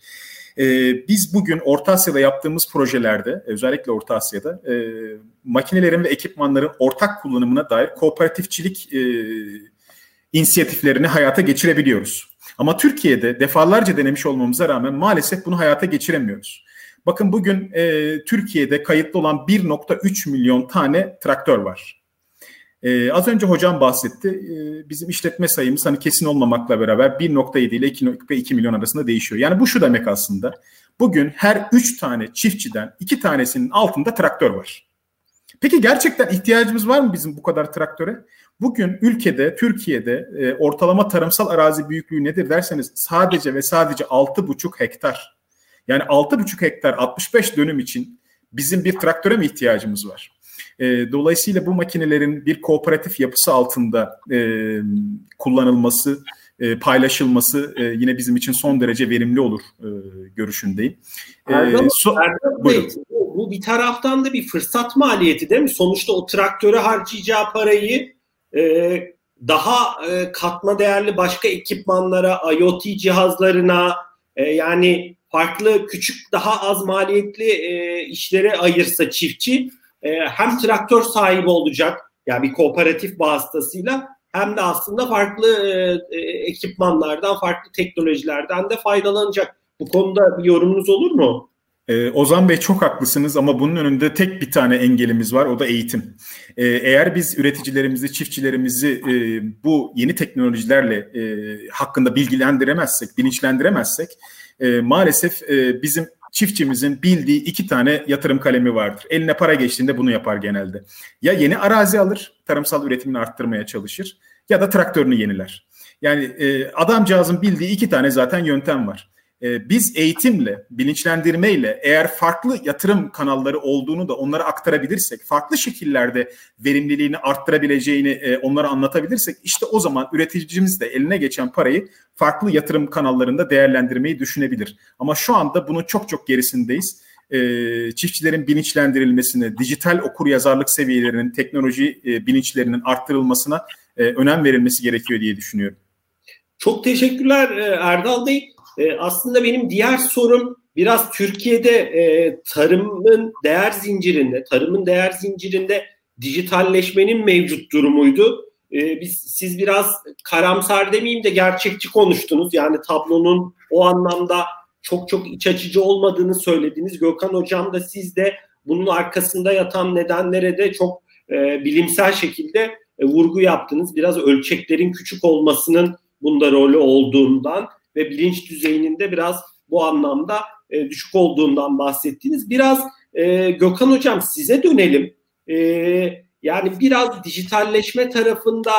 E, biz bugün Orta Asya'da yaptığımız projelerde, özellikle Orta Asya'da e, makinelerin ve ekipmanların ortak kullanımına dair kooperatifçilik e, inisiyatiflerini hayata geçirebiliyoruz. Ama Türkiye'de defalarca denemiş olmamıza rağmen maalesef bunu hayata geçiremiyoruz. Bakın bugün e, Türkiye'de kayıtlı olan 1.3 milyon tane traktör var. E, az önce hocam bahsetti. E, bizim işletme sayımız hani kesin olmamakla beraber 1.7 ile 2.2 milyon arasında değişiyor. Yani bu şu demek aslında. Bugün her 3 tane çiftçiden 2 tanesinin altında traktör var. Peki gerçekten ihtiyacımız var mı bizim bu kadar traktöre? Bugün ülkede, Türkiye'de e, ortalama tarımsal arazi büyüklüğü nedir derseniz sadece ve sadece 6,5 hektar. Yani 6,5 hektar 65 dönüm için bizim bir traktöre mi ihtiyacımız var? E, dolayısıyla bu makinelerin bir kooperatif yapısı altında e, kullanılması, e, paylaşılması e, yine bizim için son derece verimli olur e, görüşündeyim. E, Erdem, so, Erdem Bey, bu, bu bir taraftan da bir fırsat maliyeti değil mi? Sonuçta o traktöre harcayacağı parayı e, daha e, katma değerli başka ekipmanlara, IoT cihazlarına e, yani farklı küçük daha az maliyetli e, işlere ayırsa çiftçi e, hem traktör sahibi olacak yani bir kooperatif vasıtasıyla hem de aslında farklı e, e, ekipmanlardan, farklı teknolojilerden de faydalanacak. Bu konuda bir yorumunuz olur mu? Ozan Bey çok haklısınız ama bunun önünde tek bir tane engelimiz var o da eğitim. Eğer biz üreticilerimizi, çiftçilerimizi bu yeni teknolojilerle hakkında bilgilendiremezsek, bilinçlendiremezsek maalesef bizim çiftçimizin bildiği iki tane yatırım kalemi vardır. Eline para geçtiğinde bunu yapar genelde. Ya yeni arazi alır, tarımsal üretimini arttırmaya çalışır ya da traktörünü yeniler. Yani e, adamcağızın bildiği iki tane zaten yöntem var. E, biz eğitimle, bilinçlendirmeyle eğer farklı yatırım kanalları olduğunu da onlara aktarabilirsek, farklı şekillerde verimliliğini arttırabileceğini e, onlara anlatabilirsek işte o zaman üreticimiz de eline geçen parayı farklı yatırım kanallarında değerlendirmeyi düşünebilir. Ama şu anda bunun çok çok gerisindeyiz. E, çiftçilerin bilinçlendirilmesine, dijital okur yazarlık seviyelerinin, teknoloji e, bilinçlerinin arttırılmasına e, önem verilmesi gerekiyor diye düşünüyorum. Çok teşekkürler Erdal Bey. E, aslında benim diğer sorum biraz Türkiye'de e, tarımın değer zincirinde, tarımın değer zincirinde dijitalleşmenin mevcut durumuydu. E, biz siz biraz karamsar demeyeyim de gerçekçi konuştunuz. Yani tablonun o anlamda çok çok iç açıcı olmadığını söylediniz. Gökhan Hocam da siz de bunun arkasında yatan nedenlere de çok e, bilimsel şekilde e, vurgu yaptınız. Biraz ölçeklerin küçük olmasının bunda rolü olduğundan ve bilinç düzeyinin de biraz bu anlamda e, düşük olduğundan bahsettiniz. Biraz e, Gökhan Hocam size dönelim. E, yani biraz dijitalleşme tarafında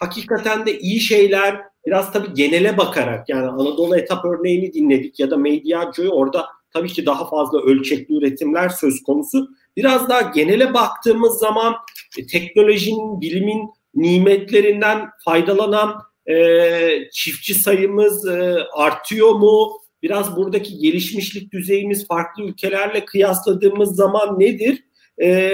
hakikaten de iyi şeyler biraz tabii genele bakarak yani Anadolu etap örneğini dinledik ya da Mediacio'yu orada tabii ki daha fazla ölçekli üretimler söz konusu. Biraz daha genele baktığımız zaman e, teknolojinin, bilimin nimetlerinden faydalanan e, çiftçi sayımız e, artıyor mu? Biraz buradaki gelişmişlik düzeyimiz farklı ülkelerle kıyasladığımız zaman nedir? E,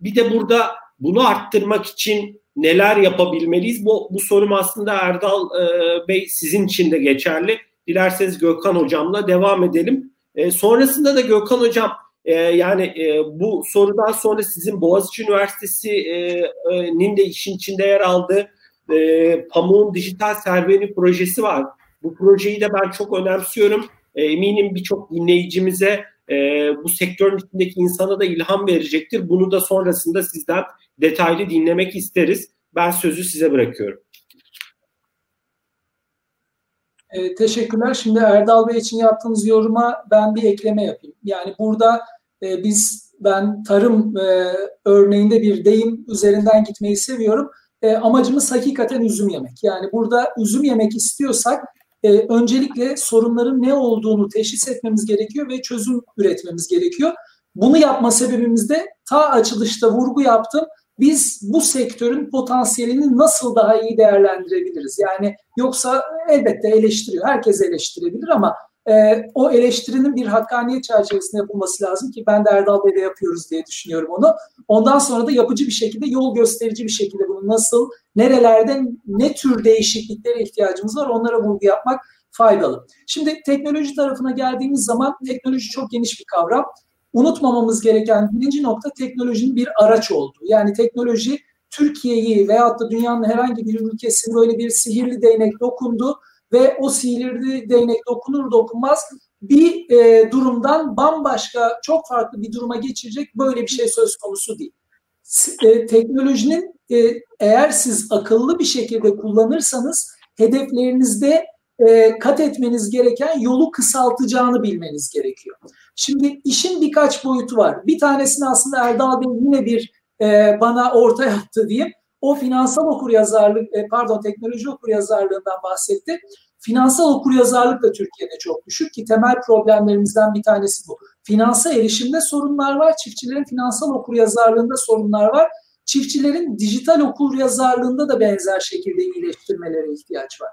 bir de burada bunu arttırmak için neler yapabilmeliyiz? Bu, bu sorum aslında Erdal e, Bey sizin için de geçerli. Dilerseniz Gökhan Hocam'la devam edelim. E, sonrasında da Gökhan Hocam e, yani e, bu sorudan sonra sizin Boğaziçi Üniversitesi'nin e, de işin içinde yer aldığı e, Pamuk'un dijital serveni projesi var. Bu projeyi de ben çok önemsiyorum. E, eminim birçok dinleyicimize e, bu sektörün içindeki insana da ilham verecektir. Bunu da sonrasında sizden detaylı dinlemek isteriz. Ben sözü size bırakıyorum. E, teşekkürler. Şimdi Erdal Bey için yaptığınız yoruma ben bir ekleme yapayım. Yani burada e, biz ben tarım e, örneğinde bir deyim üzerinden gitmeyi seviyorum e, amacımız hakikaten üzüm yemek. Yani burada üzüm yemek istiyorsak e, öncelikle sorunların ne olduğunu teşhis etmemiz gerekiyor ve çözüm üretmemiz gerekiyor. Bunu yapma sebebimiz de ta açılışta vurgu yaptım. Biz bu sektörün potansiyelini nasıl daha iyi değerlendirebiliriz? Yani yoksa elbette eleştiriyor. Herkes eleştirebilir ama e, o eleştirinin bir hakkaniyet çerçevesinde yapılması lazım ki ben de Erdal Bey'de yapıyoruz diye düşünüyorum onu. Ondan sonra da yapıcı bir şekilde, yol gösterici bir şekilde bunu nasıl, nerelerde ne tür değişikliklere ihtiyacımız var onlara vurgu yapmak faydalı. Şimdi teknoloji tarafına geldiğimiz zaman teknoloji çok geniş bir kavram. Unutmamamız gereken birinci nokta teknolojinin bir araç olduğu. Yani teknoloji Türkiye'yi veyahut da dünyanın herhangi bir ülkesinin böyle bir sihirli değnek dokundu ve o sihirli değnek dokunur dokunmaz bir e, durumdan bambaşka çok farklı bir duruma geçirecek böyle bir şey söz konusu değil. E, teknolojinin e, eğer siz akıllı bir şekilde kullanırsanız hedeflerinizde e, kat etmeniz gereken yolu kısaltacağını bilmeniz gerekiyor. Şimdi işin birkaç boyutu var. Bir tanesini aslında Erdal Bey yine bir e, bana orta yaptı diyeyim o finansal okuryazarlık e, pardon teknoloji okuryazarlığından bahsetti. Finansal okuryazarlık da Türkiye'de çok düşük ki temel problemlerimizden bir tanesi bu. Finansal erişimde sorunlar var, çiftçilerin finansal okuryazarlığında sorunlar var. Çiftçilerin dijital okuryazarlığında da benzer şekilde iyileştirmelere ihtiyaç var.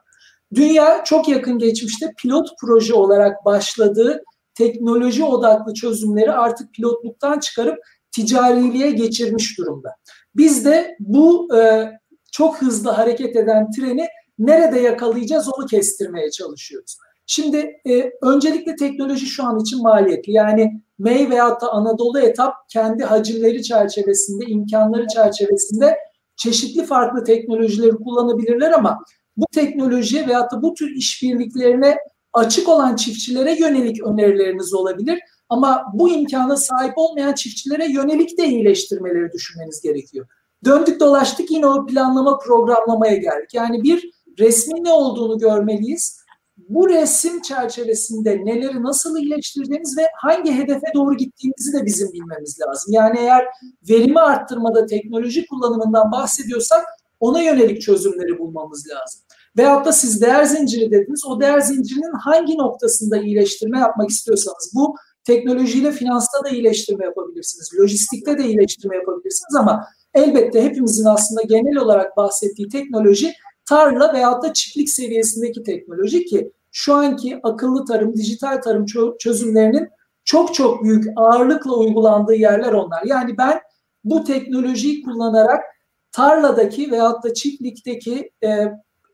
Dünya çok yakın geçmişte pilot proje olarak başladığı teknoloji odaklı çözümleri artık pilotluktan çıkarıp ticariliğe geçirmiş durumda. Biz de bu e, çok hızlı hareket eden treni nerede yakalayacağız onu kestirmeye çalışıyoruz. Şimdi e, öncelikle teknoloji şu an için maliyetli. Yani MEY veyahut da Anadolu etap kendi hacimleri çerçevesinde, imkanları çerçevesinde çeşitli farklı teknolojileri kullanabilirler ama bu teknoloji veyahut da bu tür işbirliklerine açık olan çiftçilere yönelik önerileriniz olabilir. Ama bu imkana sahip olmayan çiftçilere yönelik de iyileştirmeleri düşünmeniz gerekiyor. Döndük dolaştık yine o planlama programlamaya geldik. Yani bir resmin ne olduğunu görmeliyiz. Bu resim çerçevesinde neleri nasıl iyileştireceğimiz ve hangi hedefe doğru gittiğimizi de bizim bilmemiz lazım. Yani eğer verimi arttırmada teknoloji kullanımından bahsediyorsak ona yönelik çözümleri bulmamız lazım. Veyahut da siz değer zinciri dediniz. O değer zincirinin hangi noktasında iyileştirme yapmak istiyorsanız bu teknolojiyle finansta da iyileştirme yapabilirsiniz. Lojistikte de iyileştirme yapabilirsiniz ama elbette hepimizin aslında genel olarak bahsettiği teknoloji tarla veyahut da çiftlik seviyesindeki teknoloji ki şu anki akıllı tarım, dijital tarım çözümlerinin çok çok büyük ağırlıkla uygulandığı yerler onlar. Yani ben bu teknolojiyi kullanarak tarladaki veyahut da çiftlikteki e,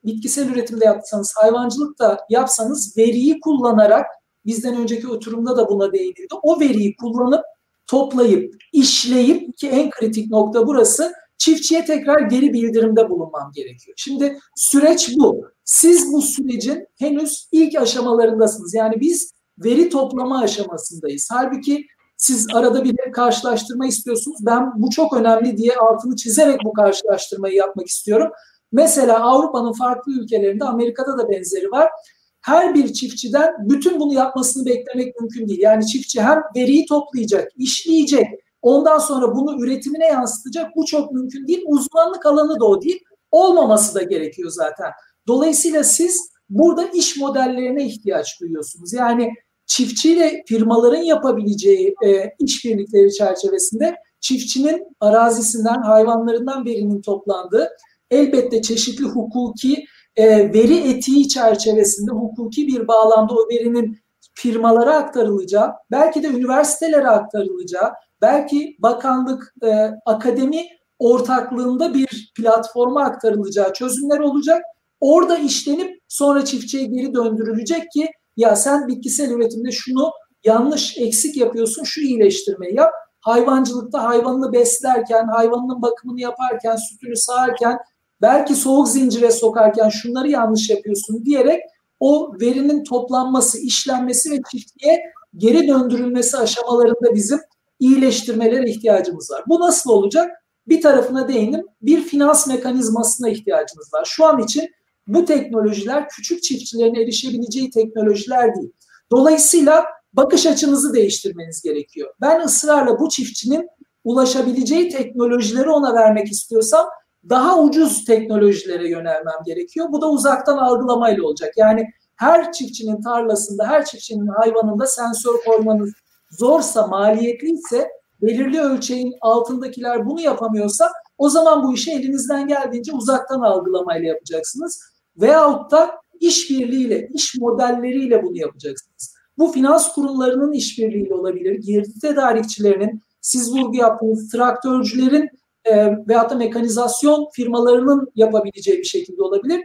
bitkisel üretimde yapsanız, hayvancılıkta yapsanız veriyi kullanarak bizden önceki oturumda da buna değinildi. O veriyi kullanıp toplayıp, işleyip ki en kritik nokta burası çiftçiye tekrar geri bildirimde bulunmam gerekiyor. Şimdi süreç bu. Siz bu sürecin henüz ilk aşamalarındasınız. Yani biz veri toplama aşamasındayız. Halbuki siz arada bir karşılaştırma istiyorsunuz. Ben bu çok önemli diye altını çizerek bu karşılaştırmayı yapmak istiyorum. Mesela Avrupa'nın farklı ülkelerinde Amerika'da da benzeri var. Her bir çiftçiden bütün bunu yapmasını beklemek mümkün değil. Yani çiftçi hem veriyi toplayacak, işleyecek, ondan sonra bunu üretimine yansıtacak. Bu çok mümkün değil. Uzmanlık alanı da o değil. Olmaması da gerekiyor zaten. Dolayısıyla siz burada iş modellerine ihtiyaç duyuyorsunuz. Yani çiftçiyle firmaların yapabileceği e, işbirlikleri çerçevesinde çiftçinin arazisinden, hayvanlarından verinin toplandığı elbette çeşitli hukuki e, veri etiği çerçevesinde hukuki bir bağlamda o verinin firmalara aktarılacağı, belki de üniversitelere aktarılacağı, belki bakanlık, e, akademi ortaklığında bir platforma aktarılacağı çözümler olacak. Orada işlenip sonra çiftçiye geri döndürülecek ki ya sen bitkisel üretimde şunu yanlış eksik yapıyorsun şu iyileştirmeyi yap. Hayvancılıkta hayvanını beslerken, hayvanının bakımını yaparken, sütünü sağarken, belki soğuk zincire sokarken şunları yanlış yapıyorsun diyerek o verinin toplanması, işlenmesi ve çiftliğe geri döndürülmesi aşamalarında bizim iyileştirmelere ihtiyacımız var. Bu nasıl olacak? Bir tarafına değindim. Bir finans mekanizmasına ihtiyacımız var. Şu an için bu teknolojiler küçük çiftçilerin erişebileceği teknolojiler değil. Dolayısıyla bakış açınızı değiştirmeniz gerekiyor. Ben ısrarla bu çiftçinin ulaşabileceği teknolojileri ona vermek istiyorsam daha ucuz teknolojilere yönelmem gerekiyor. Bu da uzaktan algılamayla olacak. Yani her çiftçinin tarlasında, her çiftçinin hayvanında sensör koymanız zorsa, maliyetliyse, belirli ölçeğin altındakiler bunu yapamıyorsa o zaman bu işi elinizden geldiğince uzaktan algılamayla yapacaksınız. Veyahut da işbirliğiyle, iş modelleriyle bunu yapacaksınız. Bu finans kurumlarının işbirliğiyle olabilir. Girdi tedarikçilerinin, siz vurgu yaptığınız traktörcülerin e, veyahut da mekanizasyon firmalarının yapabileceği bir şekilde olabilir.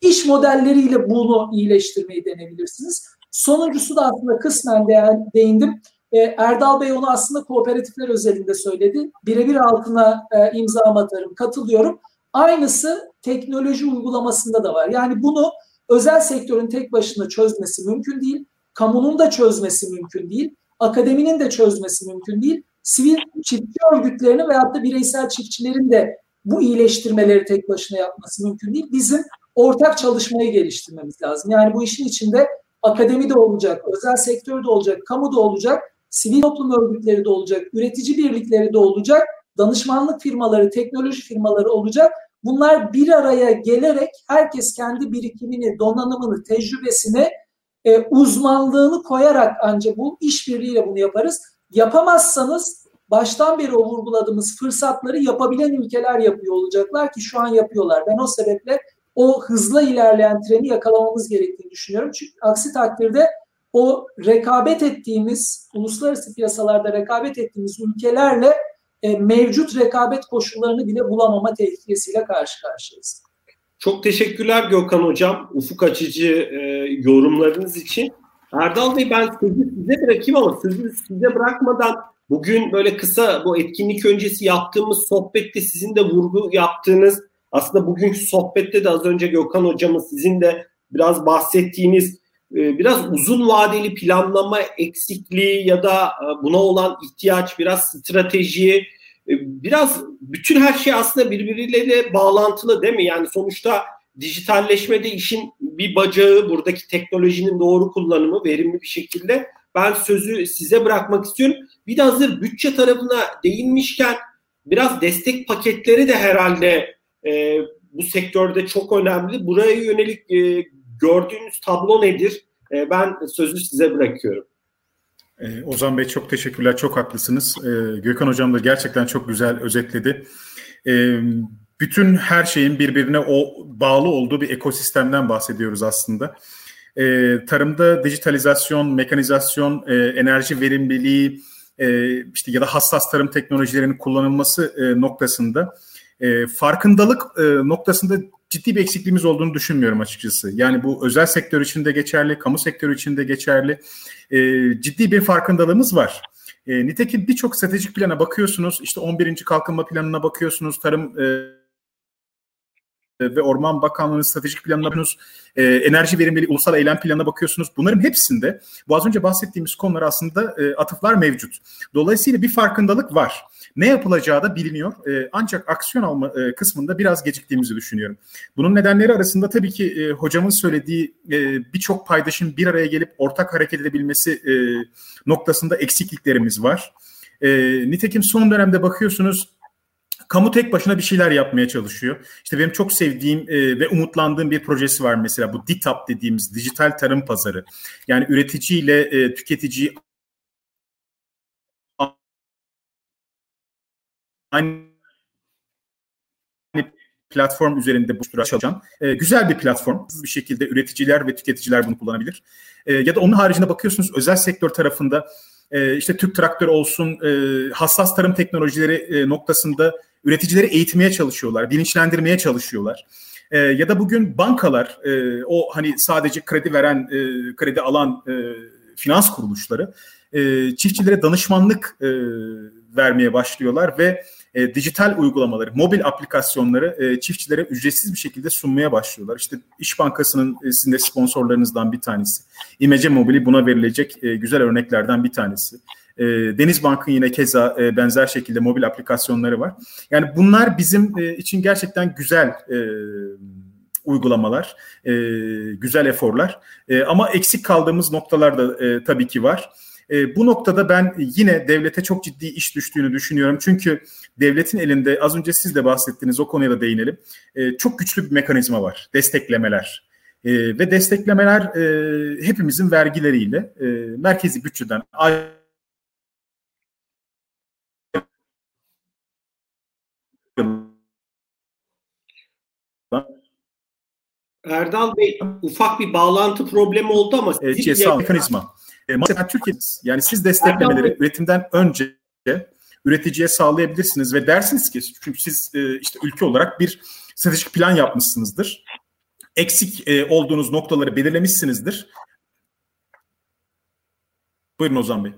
İş modelleriyle bunu iyileştirmeyi denebilirsiniz. Sonuncusu da aslında kısmen değindim. E, Erdal Bey onu aslında kooperatifler özelinde söyledi. Birebir altına e, imza atarım, katılıyorum. Aynısı teknoloji uygulamasında da var. Yani bunu özel sektörün tek başına çözmesi mümkün değil. Kamunun da çözmesi mümkün değil. Akademinin de çözmesi mümkün değil. Sivil çiftçi örgütlerinin veyahut da bireysel çiftçilerin de bu iyileştirmeleri tek başına yapması mümkün değil. Bizim ortak çalışmayı geliştirmemiz lazım. Yani bu işin içinde akademi de olacak, özel sektör de olacak, kamu da olacak, sivil toplum örgütleri de olacak, üretici birlikleri de olacak, danışmanlık firmaları, teknoloji firmaları olacak Bunlar bir araya gelerek herkes kendi birikimini, donanımını, tecrübesini, e, uzmanlığını koyarak ancak bu işbirliğiyle bunu yaparız. Yapamazsanız baştan beri o vurguladığımız fırsatları yapabilen ülkeler yapıyor olacaklar ki şu an yapıyorlar. Ben o sebeple o hızla ilerleyen treni yakalamamız gerektiğini düşünüyorum. Çünkü aksi takdirde o rekabet ettiğimiz, uluslararası piyasalarda rekabet ettiğimiz ülkelerle e, mevcut rekabet koşullarını bile bulamama tehlikesiyle karşı karşıyayız. Çok teşekkürler Gökhan Hocam ufuk açıcı e, yorumlarınız için. Erdal Bey ben sözü size bırakayım ama sözü size bırakmadan bugün böyle kısa bu etkinlik öncesi yaptığımız sohbette sizin de vurgu yaptığınız aslında bugünkü sohbette de az önce Gökhan Hocamın sizin de biraz bahsettiğiniz e, biraz uzun vadeli planlama eksikliği ya da e, buna olan ihtiyaç biraz strateji e, biraz bütün her şey aslında birbiriyle de bağlantılı değil mi? Yani sonuçta dijitalleşmede işin bir bacağı buradaki teknolojinin doğru kullanımı verimli bir şekilde. Ben sözü size bırakmak istiyorum. Bir de hazır bütçe tarafına değinmişken biraz destek paketleri de herhalde e, bu sektörde çok önemli. Buraya yönelik e, gördüğünüz tablo nedir? E, ben sözü size bırakıyorum. Ee, Ozan Bey çok teşekkürler, çok haklısınız. Ee, Gökhan Hocam da gerçekten çok güzel özetledi. Ee, bütün her şeyin birbirine o bağlı olduğu bir ekosistemden bahsediyoruz aslında. Ee, tarımda dijitalizasyon, mekanizasyon, e, enerji verimliliği, e, işte ya da hassas tarım teknolojilerinin kullanılması e, noktasında e, farkındalık e, noktasında ciddi bir eksikliğimiz olduğunu düşünmüyorum açıkçası. Yani bu özel sektör için de geçerli, kamu sektörü için de geçerli. E, ciddi bir farkındalığımız var. E, nitekim birçok stratejik plana bakıyorsunuz, işte 11. kalkınma planına bakıyorsunuz, tarım e, ve Orman Bakanlığı'nın stratejik planına bakıyorsunuz, e, enerji verimliliği ulusal eylem planına bakıyorsunuz. Bunların hepsinde bu az önce bahsettiğimiz konular aslında e, atıflar mevcut. Dolayısıyla bir farkındalık var. Ne yapılacağı da biliniyor. E, ancak aksiyon alma e, kısmında biraz geciktiğimizi düşünüyorum. Bunun nedenleri arasında tabii ki e, hocamın söylediği e, birçok paydaşın bir araya gelip ortak hareket edebilmesi e, noktasında eksikliklerimiz var. E, nitekim son dönemde bakıyorsunuz kamu tek başına bir şeyler yapmaya çalışıyor. İşte benim çok sevdiğim e, ve umutlandığım bir projesi var mesela bu DITAP dediğimiz dijital tarım pazarı. Yani üreticiyle e, tüketici aynı platform üzerinde bu çalışan e, güzel bir platform. Bir şekilde üreticiler ve tüketiciler bunu kullanabilir. E, ya da onun haricinde bakıyorsunuz özel sektör tarafında e, işte Türk Traktör olsun e, hassas tarım teknolojileri e, noktasında üreticileri eğitmeye çalışıyorlar, bilinçlendirmeye çalışıyorlar. E, ya da bugün bankalar e, o hani sadece kredi veren, e, kredi alan e, finans kuruluşları e, çiftçilere danışmanlık e, vermeye başlıyorlar ve e, dijital uygulamaları, mobil aplikasyonları e, çiftçilere ücretsiz bir şekilde sunmaya başlıyorlar. İşte İş Bankası'nın e, sizin de sponsorlarınızdan bir tanesi. İmece Mobili buna verilecek e, güzel örneklerden bir tanesi. E, Deniz Bank'ın yine keza e, benzer şekilde mobil aplikasyonları var. Yani bunlar bizim e, için gerçekten güzel e, uygulamalar, e, güzel eforlar. E, ama eksik kaldığımız noktalar da e, tabii ki var. E, bu noktada ben yine devlete çok ciddi iş düştüğünü düşünüyorum. Çünkü devletin elinde az önce siz de bahsettiniz o konuya da değinelim. E, çok güçlü bir mekanizma var. Desteklemeler. E, ve desteklemeler e, hepimizin vergileriyle e, merkezi bütçeden ayrı Erdal Bey ufak bir bağlantı problemi oldu ama e, GSA mekanizma. E, mesela Türkiye yani siz desteklemeleri üretimden önce üreticiye sağlayabilirsiniz ve dersiniz ki çünkü siz e, işte ülke olarak bir stratejik plan yapmışsınızdır. Eksik e, olduğunuz noktaları belirlemişsinizdir. Buyurun Ozan Bey.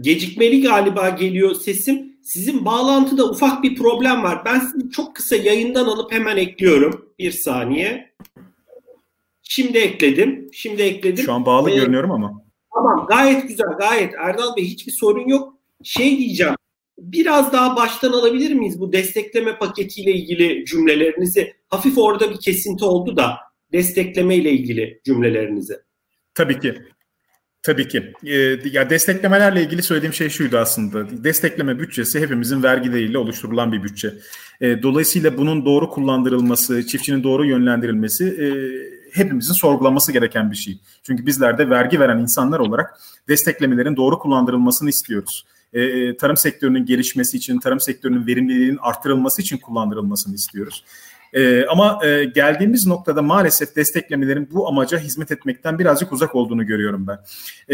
Gecikmeli galiba geliyor sesim. Sizin bağlantıda ufak bir problem var. Ben sizi çok kısa yayından alıp hemen ekliyorum. Bir saniye. Şimdi ekledim. Şimdi ekledim. Şu an bağlı ee, görünüyorum ama. Tamam gayet güzel gayet. Erdal Bey hiçbir sorun yok. Şey diyeceğim. Biraz daha baştan alabilir miyiz bu destekleme paketiyle ilgili cümlelerinizi? Hafif orada bir kesinti oldu da destekleme ile ilgili cümlelerinizi. Tabii ki. Tabii ki. E, ya desteklemelerle ilgili söylediğim şey şuydu aslında. Destekleme bütçesi hepimizin vergileriyle oluşturulan bir bütçe. E, dolayısıyla bunun doğru kullandırılması, çiftçinin doğru yönlendirilmesi e, hepimizin sorgulaması gereken bir şey. Çünkü bizler de vergi veren insanlar olarak desteklemelerin doğru kullandırılmasını istiyoruz. E, e tarım sektörünün gelişmesi için, tarım sektörünün verimliliğinin arttırılması için kullandırılmasını istiyoruz. E, ama e, geldiğimiz noktada maalesef desteklemelerin bu amaca hizmet etmekten birazcık uzak olduğunu görüyorum ben.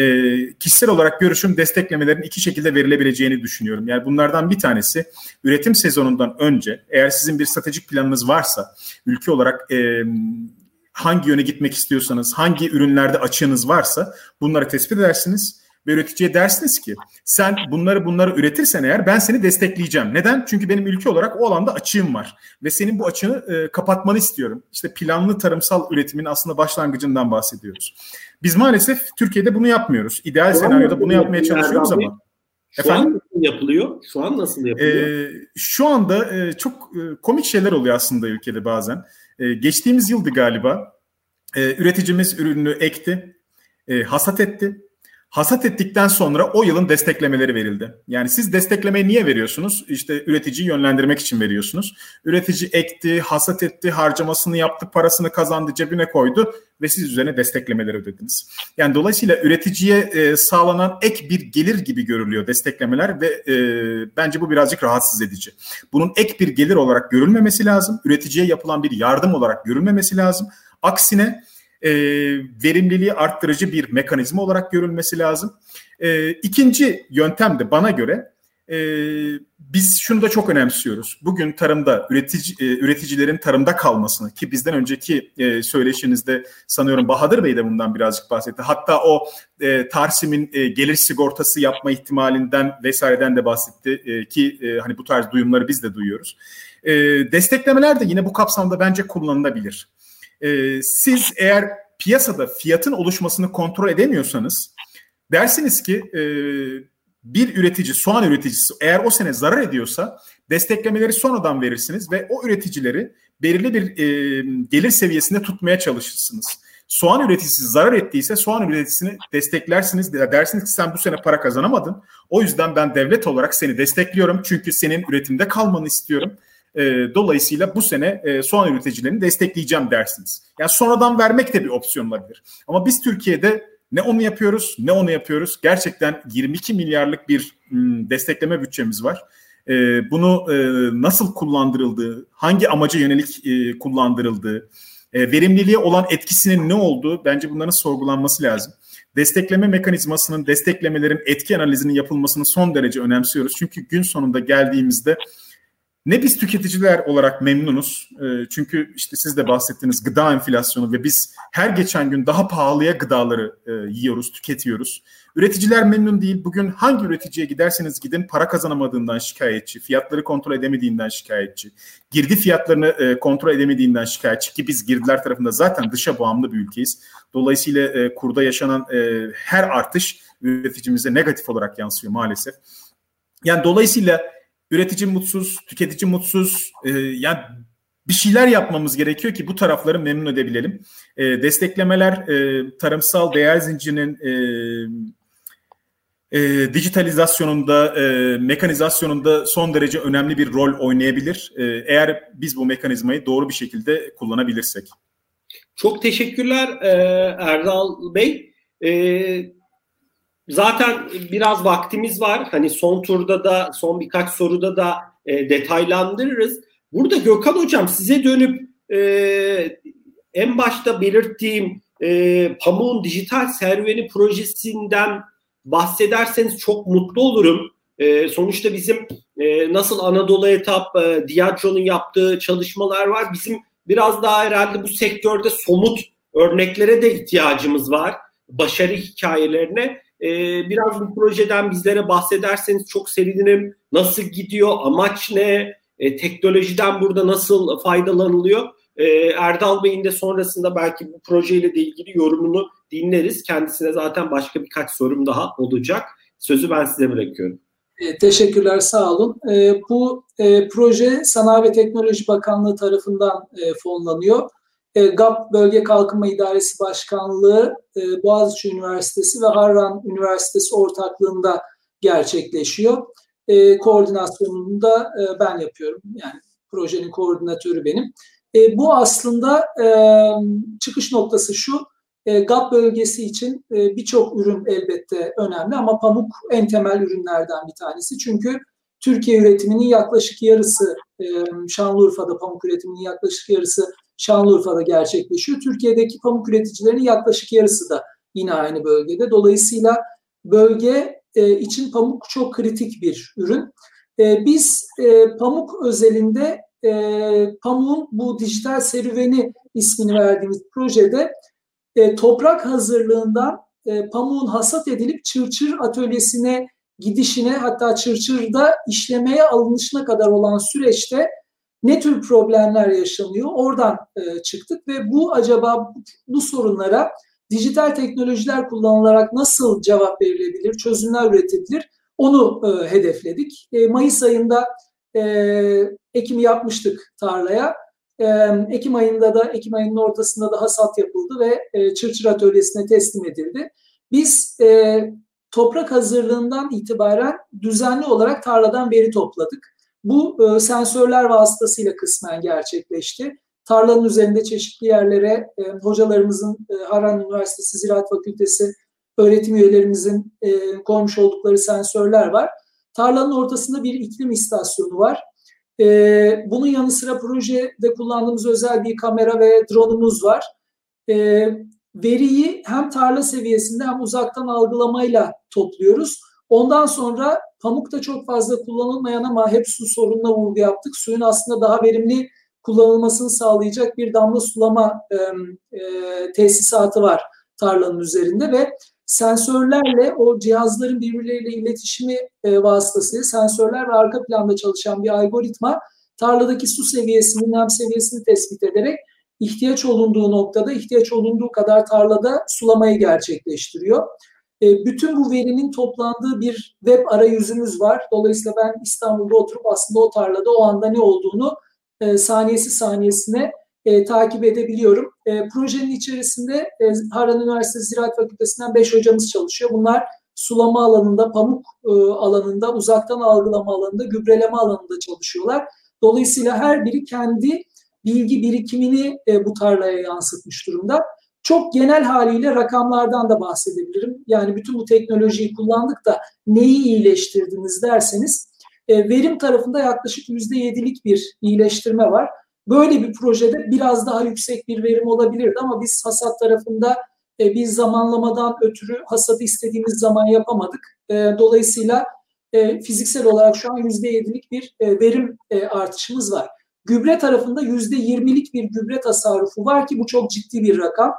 E, kişisel olarak görüşüm desteklemelerin iki şekilde verilebileceğini düşünüyorum. Yani bunlardan bir tanesi üretim sezonundan önce eğer sizin bir stratejik planınız varsa ülke olarak e, hangi yöne gitmek istiyorsanız, hangi ürünlerde açığınız varsa bunları tespit edersiniz ve üreticiye dersiniz ki sen bunları bunları üretirsen eğer ben seni destekleyeceğim. Neden? Çünkü benim ülke olarak o alanda açığım var ve senin bu açığını e, kapatmanı istiyorum. İşte planlı tarımsal üretimin aslında başlangıcından bahsediyoruz. Biz maalesef Türkiye'de bunu yapmıyoruz. İdeal senaryoda bunu yapmaya çalışıyoruz ama. Şu Efendim? an nasıl yapılıyor? Şu an nasıl yapılıyor? Ee, şu anda e, çok e, komik şeyler oluyor aslında ülkede bazen. E, geçtiğimiz yıldı galiba. E, üreticimiz ürünü ekti, e, hasat etti Hasat ettikten sonra o yılın desteklemeleri verildi. Yani siz desteklemeyi niye veriyorsunuz? İşte üreticiyi yönlendirmek için veriyorsunuz. Üretici ekti, hasat etti, harcamasını yaptı, parasını kazandı, cebine koydu ve siz üzerine desteklemeleri ödediniz. Yani dolayısıyla üreticiye e, sağlanan ek bir gelir gibi görülüyor desteklemeler ve e, bence bu birazcık rahatsız edici. Bunun ek bir gelir olarak görülmemesi lazım. Üreticiye yapılan bir yardım olarak görülmemesi lazım. Aksine e, verimliliği arttırıcı bir mekanizma olarak görülmesi lazım. E, ikinci yöntem de bana göre e, biz şunu da çok önemsiyoruz. Bugün tarımda üretici, e, üreticilerin tarımda kalmasını ki bizden önceki e, söyleşinizde sanıyorum Bahadır Bey de bundan birazcık bahsetti. Hatta o e, Tarsim'in e, gelir sigortası yapma ihtimalinden vesaireden de bahsetti e, ki e, hani bu tarz duyumları biz de duyuyoruz. E, desteklemeler de yine bu kapsamda bence kullanılabilir. E, siz eğer piyasada fiyatın oluşmasını kontrol edemiyorsanız dersiniz ki e, bir üretici, soğan üreticisi eğer o sene zarar ediyorsa desteklemeleri sonradan verirsiniz ve o üreticileri belirli bir e, gelir seviyesinde tutmaya çalışırsınız. Soğan üreticisi zarar ettiyse soğan üreticisini desteklersiniz. Dersiniz ki sen bu sene para kazanamadın. O yüzden ben devlet olarak seni destekliyorum. Çünkü senin üretimde kalmanı istiyorum. E, dolayısıyla bu sene e, soğan üreticilerini destekleyeceğim dersiniz. Yani sonradan vermek de bir opsiyon olabilir. Ama biz Türkiye'de ne onu yapıyoruz ne onu yapıyoruz. Gerçekten 22 milyarlık bir m, destekleme bütçemiz var. E, bunu e, nasıl kullandırıldığı, hangi amaca yönelik e, kullandırıldığı, e, verimliliğe olan etkisinin ne olduğu bence bunların sorgulanması lazım. Destekleme mekanizmasının, desteklemelerin etki analizinin yapılmasını son derece önemsiyoruz. Çünkü gün sonunda geldiğimizde ne biz tüketiciler olarak memnunuz. Ee, çünkü işte siz de bahsettiğiniz gıda enflasyonu ve biz her geçen gün daha pahalıya gıdaları e, yiyoruz, tüketiyoruz. Üreticiler memnun değil. Bugün hangi üreticiye giderseniz gidin para kazanamadığından şikayetçi, fiyatları kontrol edemediğinden şikayetçi, girdi fiyatlarını e, kontrol edemediğinden şikayetçi ki biz girdiler tarafında zaten dışa bağımlı bir ülkeyiz. Dolayısıyla e, kurda yaşanan her artış üreticimize negatif olarak yansıyor maalesef. Yani dolayısıyla üretici mutsuz, tüketici mutsuz. E, yani bir şeyler yapmamız gerekiyor ki bu tarafları memnun edebilelim. E, desteklemeler e, tarımsal değer zincirinin e, e, dijitalizasyonunda, e, mekanizasyonunda son derece önemli bir rol oynayabilir. E, eğer biz bu mekanizmayı doğru bir şekilde kullanabilirsek. Çok teşekkürler e, Erdal Bey. E, Zaten biraz vaktimiz var. Hani son turda da son birkaç soruda da e, detaylandırırız. Burada Gökhan Hocam size dönüp e, en başta belirttiğim e, Pamuğun Dijital Serüveni projesinden bahsederseniz çok mutlu olurum. E, sonuçta bizim e, nasıl Anadolu Etap, e, Diageo'nun yaptığı çalışmalar var. Bizim biraz daha herhalde bu sektörde somut örneklere de ihtiyacımız var. Başarı hikayelerine. E, biraz bu projeden bizlere bahsederseniz çok sevinirim. Nasıl gidiyor? Amaç ne? E, teknolojiden burada nasıl faydalanılıyor? E, Erdal Bey'in de sonrasında belki bu projeyle de ilgili yorumunu dinleriz. Kendisine zaten başka birkaç sorum daha olacak. Sözü ben size bırakıyorum. E, teşekkürler, sağ olun. E, bu e, proje Sanayi ve Teknoloji Bakanlığı tarafından fonlanıyor. E, GAP Bölge Kalkınma İdaresi Başkanlığı, e, Boğaziçi Üniversitesi ve Harran Üniversitesi ortaklığında gerçekleşiyor. E, koordinasyonunu da e, ben yapıyorum. Yani projenin koordinatörü benim. E, bu aslında e, çıkış noktası şu, e, GAP bölgesi için e, birçok ürün elbette önemli ama pamuk en temel ürünlerden bir tanesi. Çünkü Türkiye üretiminin yaklaşık yarısı, e, Şanlıurfa'da pamuk üretiminin yaklaşık yarısı Şanlıurfa'da gerçekleşiyor. Türkiye'deki pamuk üreticilerinin yaklaşık yarısı da yine aynı bölgede. Dolayısıyla bölge e, için pamuk çok kritik bir ürün. E, biz e, pamuk özelinde e, pamuğun bu dijital serüveni ismini verdiğimiz projede e, toprak hazırlığından e, pamuğun hasat edilip çırçır atölyesine gidişine hatta çırçırda işlemeye alınışına kadar olan süreçte ne tür problemler yaşanıyor oradan e, çıktık ve bu acaba bu sorunlara dijital teknolojiler kullanılarak nasıl cevap verilebilir, çözümler üretebilir onu e, hedefledik. E, Mayıs ayında e, ekimi yapmıştık tarlaya. E, Ekim ayında da Ekim ayının ortasında da hasat yapıldı ve e, çırçır atölyesine teslim edildi. Biz e, toprak hazırlığından itibaren düzenli olarak tarladan veri topladık. Bu e, sensörler vasıtasıyla kısmen gerçekleşti. Tarlanın üzerinde çeşitli yerlere e, hocalarımızın e, Harran Üniversitesi Ziraat Fakültesi öğretim üyelerimizin e, koymuş oldukları sensörler var. Tarlanın ortasında bir iklim istasyonu var. E, bunun yanı sıra projede kullandığımız özel bir kamera ve drone'umuz var. E, veriyi hem tarla seviyesinde hem uzaktan algılamayla topluyoruz. Ondan sonra pamukta çok fazla kullanılmayan ama hep su sorununa vurgu yaptık. Suyun aslında daha verimli kullanılmasını sağlayacak bir damla sulama e, e, tesisatı var tarlanın üzerinde ve sensörlerle o cihazların birbirleriyle iletişimi e, vasıtasıyla sensörler ve arka planda çalışan bir algoritma tarladaki su seviyesinin nem seviyesini tespit ederek ihtiyaç olunduğu noktada ihtiyaç olunduğu kadar tarlada sulamayı gerçekleştiriyor. E, bütün bu verinin toplandığı bir web arayüzümüz var. Dolayısıyla ben İstanbul'da oturup aslında o tarlada o anda ne olduğunu e, saniyesi saniyesine e, takip edebiliyorum. E, projenin içerisinde e, Harran Üniversitesi Ziraat Fakültesinden 5 hocamız çalışıyor. Bunlar sulama alanında, pamuk e, alanında, uzaktan algılama alanında, gübreleme alanında çalışıyorlar. Dolayısıyla her biri kendi bilgi birikimini e, bu tarlaya yansıtmış durumda. Çok genel haliyle rakamlardan da bahsedebilirim. Yani bütün bu teknolojiyi kullandık da neyi iyileştirdiniz derseniz e, verim tarafında yaklaşık %7'lik bir iyileştirme var. Böyle bir projede biraz daha yüksek bir verim olabilirdi ama biz hasat tarafında e, biz zamanlamadan ötürü hasadı istediğimiz zaman yapamadık. E, dolayısıyla fiziksel olarak şu an %7'lik bir verim artışımız var. Gübre tarafında %20'lik bir gübre tasarrufu var ki bu çok ciddi bir rakam.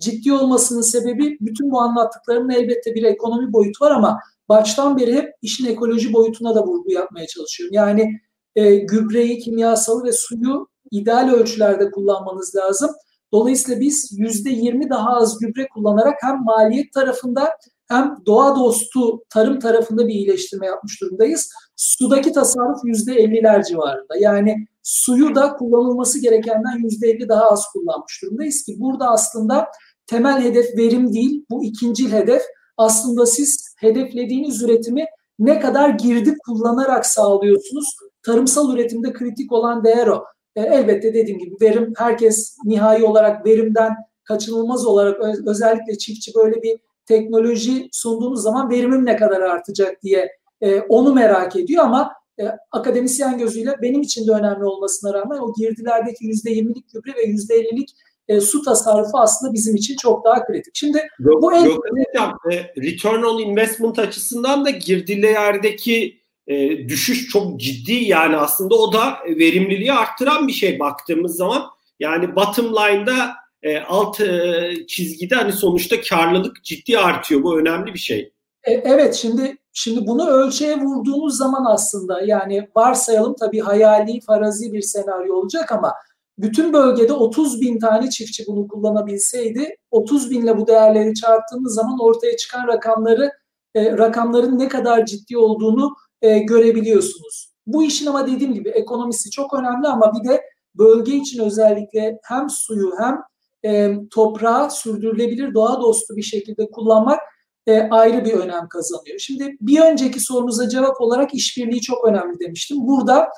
Ciddi olmasının sebebi bütün bu anlattıklarımın elbette bir ekonomi boyutu var ama baştan beri hep işin ekoloji boyutuna da vurgu yapmaya çalışıyorum. Yani e, gübreyi, kimyasalı ve suyu ideal ölçülerde kullanmanız lazım. Dolayısıyla biz %20 daha az gübre kullanarak hem maliyet tarafında hem doğa dostu tarım tarafında bir iyileştirme yapmış durumdayız. Sudaki tasarruf %50'ler civarında. Yani suyu da kullanılması gerekenden %50 daha az kullanmış durumdayız ki burada aslında temel hedef verim değil, bu ikinci hedef. Aslında siz hedeflediğiniz üretimi ne kadar girdi kullanarak sağlıyorsunuz. Tarımsal üretimde kritik olan değer o. E, elbette dediğim gibi verim herkes nihai olarak verimden kaçınılmaz olarak özellikle çiftçi böyle bir teknoloji sunduğunuz zaman verimim ne kadar artacak diye e, onu merak ediyor ama e, akademisyen gözüyle benim için de önemli olmasına rağmen o girdilerdeki %20'lik gübre ve %50'lik e, su tasarrufu aslında bizim için çok daha kritik. Şimdi yok, bu en... Hocam, e, return on investment açısından da girdilerdeki e, düşüş çok ciddi yani aslında o da verimliliği arttıran bir şey baktığımız zaman. Yani bottom line'da e, alt e, çizgide hani sonuçta karlılık ciddi artıyor. Bu önemli bir şey. E, evet şimdi şimdi bunu ölçeğe vurduğumuz zaman aslında yani varsayalım tabii hayali farazi bir senaryo olacak ama bütün bölgede 30 bin tane çiftçi bunu kullanabilseydi 30 binle bu değerleri çarptığımız zaman ortaya çıkan rakamları e, rakamların ne kadar ciddi olduğunu e, görebiliyorsunuz. Bu işin ama dediğim gibi ekonomisi çok önemli ama bir de bölge için özellikle hem suyu hem e, toprağı sürdürülebilir doğa dostu bir şekilde kullanmak e, ayrı bir önem kazanıyor. Şimdi bir önceki sorunuza cevap olarak işbirliği çok önemli demiştim. Burada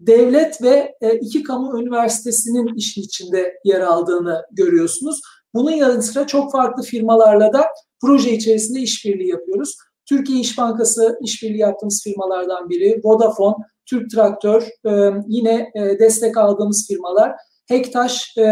devlet ve e, iki kamu üniversitesinin işin içinde yer aldığını görüyorsunuz. Bunun yanı sıra çok farklı firmalarla da proje içerisinde işbirliği yapıyoruz. Türkiye İş Bankası işbirliği yaptığımız firmalardan biri, Vodafone, Türk Traktör, e, yine e, destek aldığımız firmalar. Hektaş e,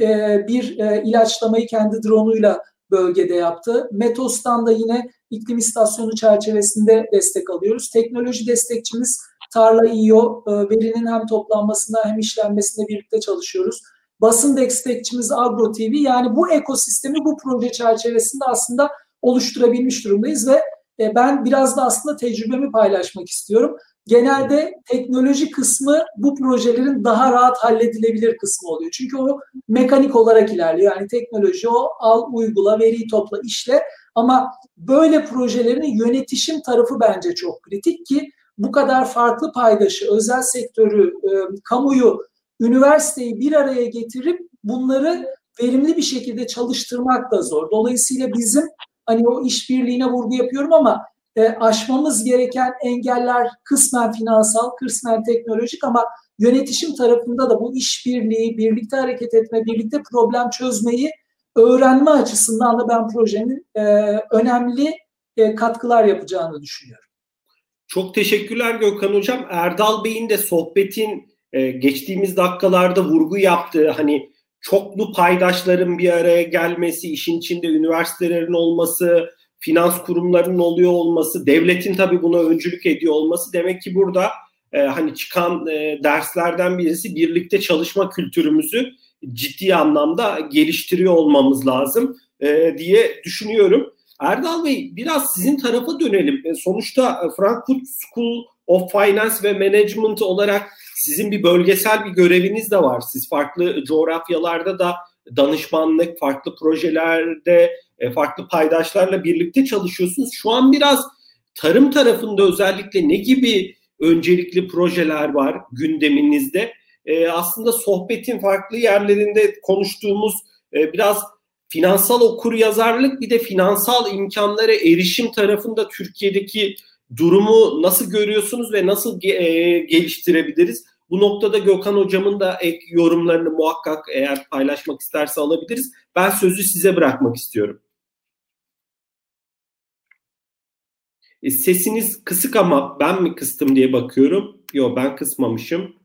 e, bir e, ilaçlamayı kendi drone'uyla bölgede yaptı. Metos'tan da yine iklim istasyonu çerçevesinde destek alıyoruz. Teknoloji destekçimiz Tarla.io e, verinin hem toplanmasında hem işlenmesinde birlikte çalışıyoruz. Basın destekçimiz Agro TV yani bu ekosistemi bu proje çerçevesinde aslında oluşturabilmiş durumdayız ve e, ben biraz da aslında tecrübemi paylaşmak istiyorum. Genelde teknoloji kısmı bu projelerin daha rahat halledilebilir kısmı oluyor. Çünkü o mekanik olarak ilerliyor. Yani teknoloji o al, uygula, veriyi topla, işle. Ama böyle projelerin yönetişim tarafı bence çok kritik ki bu kadar farklı paydaşı, özel sektörü, e, kamuyu, üniversiteyi bir araya getirip bunları verimli bir şekilde çalıştırmak da zor. Dolayısıyla bizim hani o işbirliğine vurgu yapıyorum ama e, aşmamız gereken engeller kısmen finansal, kısmen teknolojik ama yönetişim tarafında da bu işbirliği, birlikte hareket etme, birlikte problem çözmeyi öğrenme açısından da ben projenin e, önemli e, katkılar yapacağını düşünüyorum. Çok teşekkürler Gökhan Hocam. Erdal Bey'in de sohbetin e, geçtiğimiz dakikalarda vurgu yaptığı hani çoklu paydaşların bir araya gelmesi, işin içinde üniversitelerin olması, finans kurumlarının oluyor olması, devletin tabii buna öncülük ediyor olması demek ki burada e, hani çıkan e, derslerden birisi birlikte çalışma kültürümüzü ciddi anlamda geliştiriyor olmamız lazım e, diye düşünüyorum. Erdal Bey biraz sizin tarafa dönelim. E, sonuçta e, Frankfurt School of Finance ve Management olarak sizin bir bölgesel bir göreviniz de var. Siz farklı coğrafyalarda da danışmanlık, farklı projelerde, e, farklı paydaşlarla birlikte çalışıyorsunuz. Şu an biraz tarım tarafında özellikle ne gibi öncelikli projeler var gündeminizde? Aslında sohbetin farklı yerlerinde konuştuğumuz biraz finansal okur yazarlık bir de finansal imkanlara erişim tarafında Türkiye'deki durumu nasıl görüyorsunuz ve nasıl e, geliştirebiliriz? Bu noktada Gökhan hocamın da ek yorumlarını muhakkak eğer paylaşmak isterse alabiliriz. Ben sözü size bırakmak istiyorum. E, sesiniz kısık ama ben mi kıstım diye bakıyorum. Yok ben kısmamışım.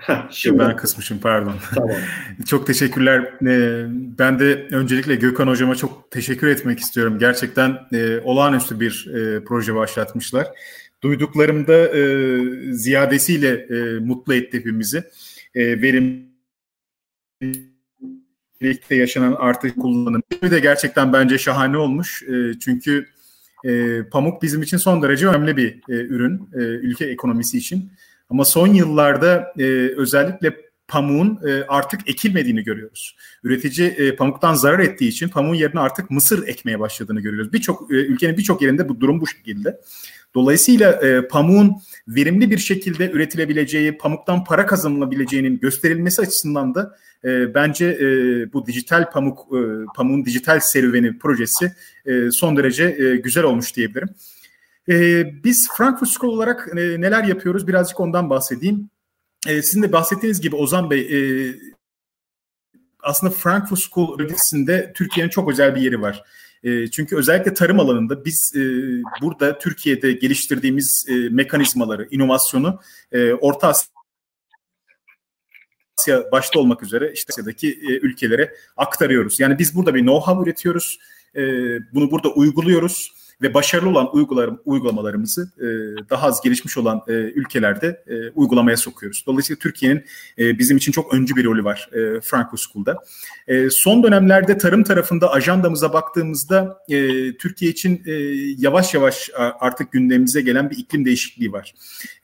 Heh, şimdi ben kısmışım pardon. Tamam. çok teşekkürler. Ee, ben de öncelikle Gökhan hocama çok teşekkür etmek istiyorum. Gerçekten e, olağanüstü bir e, proje başlatmışlar. Duyduklarımda e, ziyadesiyle e, mutlu etti hepimizi. E, verim birlikte yaşanan artık kullanım. Bir de gerçekten bence şahane olmuş. E, çünkü e, pamuk bizim için son derece önemli bir e, ürün e, ülke ekonomisi için. Ama son yıllarda e, özellikle pamuğun e, artık ekilmediğini görüyoruz. Üretici e, pamuktan zarar ettiği için pamuğun yerine artık mısır ekmeye başladığını görüyoruz. Birçok e, ülkenin birçok yerinde bu durum bu şekilde. Dolayısıyla e, pamuğun verimli bir şekilde üretilebileceği, pamuktan para kazanılabileceğinin gösterilmesi açısından da e, bence e, bu dijital pamuk, e, pamuğun dijital serüveni projesi e, son derece e, güzel olmuş diyebilirim. E, biz Frankfurt School olarak e, neler yapıyoruz birazcık ondan bahsedeyim. E, sizin de bahsettiğiniz gibi Ozan Bey e, aslında Frankfurt School bölgesinde Türkiye'nin çok özel bir yeri var. E, çünkü özellikle tarım alanında biz e, burada Türkiye'de geliştirdiğimiz e, mekanizmaları, inovasyonu e, Orta Asya başta olmak üzere işte Asya'daki ülkelere aktarıyoruz. Yani biz burada bir know-how üretiyoruz, bunu burada uyguluyoruz ve başarılı olan uygularım, uygulamalarımızı e, daha az gelişmiş olan e, ülkelerde e, uygulamaya sokuyoruz. Dolayısıyla Türkiye'nin e, bizim için çok öncü bir rolü var e, Franco School'da. E, son dönemlerde tarım tarafında ajandamıza baktığımızda e, Türkiye için e, yavaş yavaş artık gündemimize gelen bir iklim değişikliği var.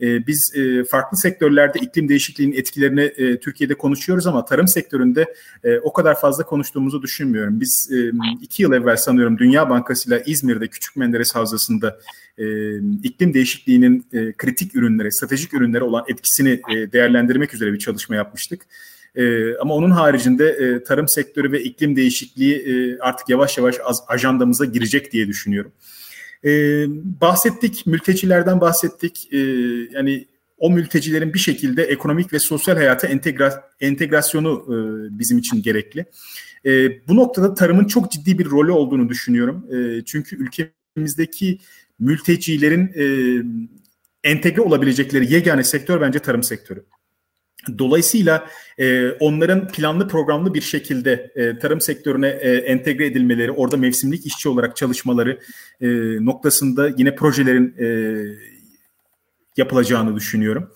E, biz e, farklı sektörlerde iklim değişikliğinin etkilerini e, Türkiye'de konuşuyoruz ama tarım sektöründe e, o kadar fazla konuştuğumuzu düşünmüyorum. Biz e, iki yıl evvel sanıyorum Dünya Bankası ile İzmir'de Küçük Menderes Havzası'nda e, iklim değişikliğinin e, kritik ürünlere, stratejik ürünlere olan etkisini e, değerlendirmek üzere bir çalışma yapmıştık. E, ama onun haricinde e, tarım sektörü ve iklim değişikliği e, artık yavaş yavaş az, ajandamıza girecek diye düşünüyorum. E, bahsettik, mültecilerden bahsettik. E, yani o mültecilerin bir şekilde ekonomik ve sosyal hayata entegra, entegrasyonu e, bizim için gerekli. E, bu noktada tarımın çok ciddi bir rolü olduğunu düşünüyorum. E, çünkü ülkemizdeki mültecilerin e, entegre olabilecekleri yegane sektör bence tarım sektörü. Dolayısıyla e, onların planlı programlı bir şekilde e, tarım sektörüne e, entegre edilmeleri, orada mevsimlik işçi olarak çalışmaları e, noktasında yine projelerin e, yapılacağını düşünüyorum.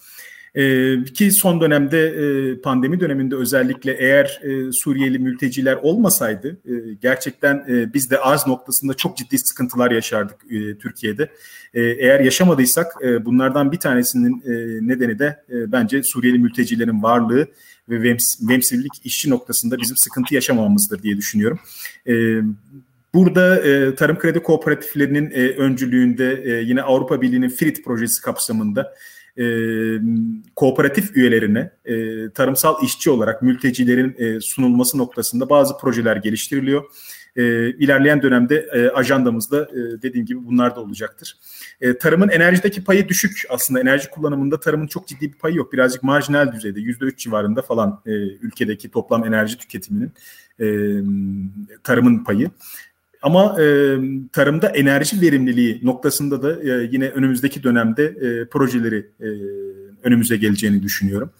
E, ki son dönemde e, pandemi döneminde özellikle eğer e, Suriyeli mülteciler olmasaydı e, gerçekten biz de arz noktasında çok ciddi sıkıntılar yaşardık Türkiye'de. Eğer yaşamadıysak bunlardan bir tanesinin nedeni de bence Suriyeli mültecilerin varlığı ve vems, işçi noktasında bizim sıkıntı yaşamamamızdır diye düşünüyorum. Burada tarım kredi kooperatiflerinin öncülüğünde yine Avrupa Birliği'nin FRIT projesi kapsamında e, kooperatif üyelerine e, tarımsal işçi olarak mültecilerin e, sunulması noktasında bazı projeler geliştiriliyor. E, ilerleyen dönemde e, ajandamızda e, dediğim gibi bunlar da olacaktır. E, tarımın enerjideki payı düşük aslında. Enerji kullanımında tarımın çok ciddi bir payı yok. Birazcık marjinal düzeyde %3 civarında falan e, ülkedeki toplam enerji tüketiminin e, tarımın payı. Ama e, tarımda enerji verimliliği noktasında da e, yine önümüzdeki dönemde e, projeleri e, önümüze geleceğini düşünüyorum.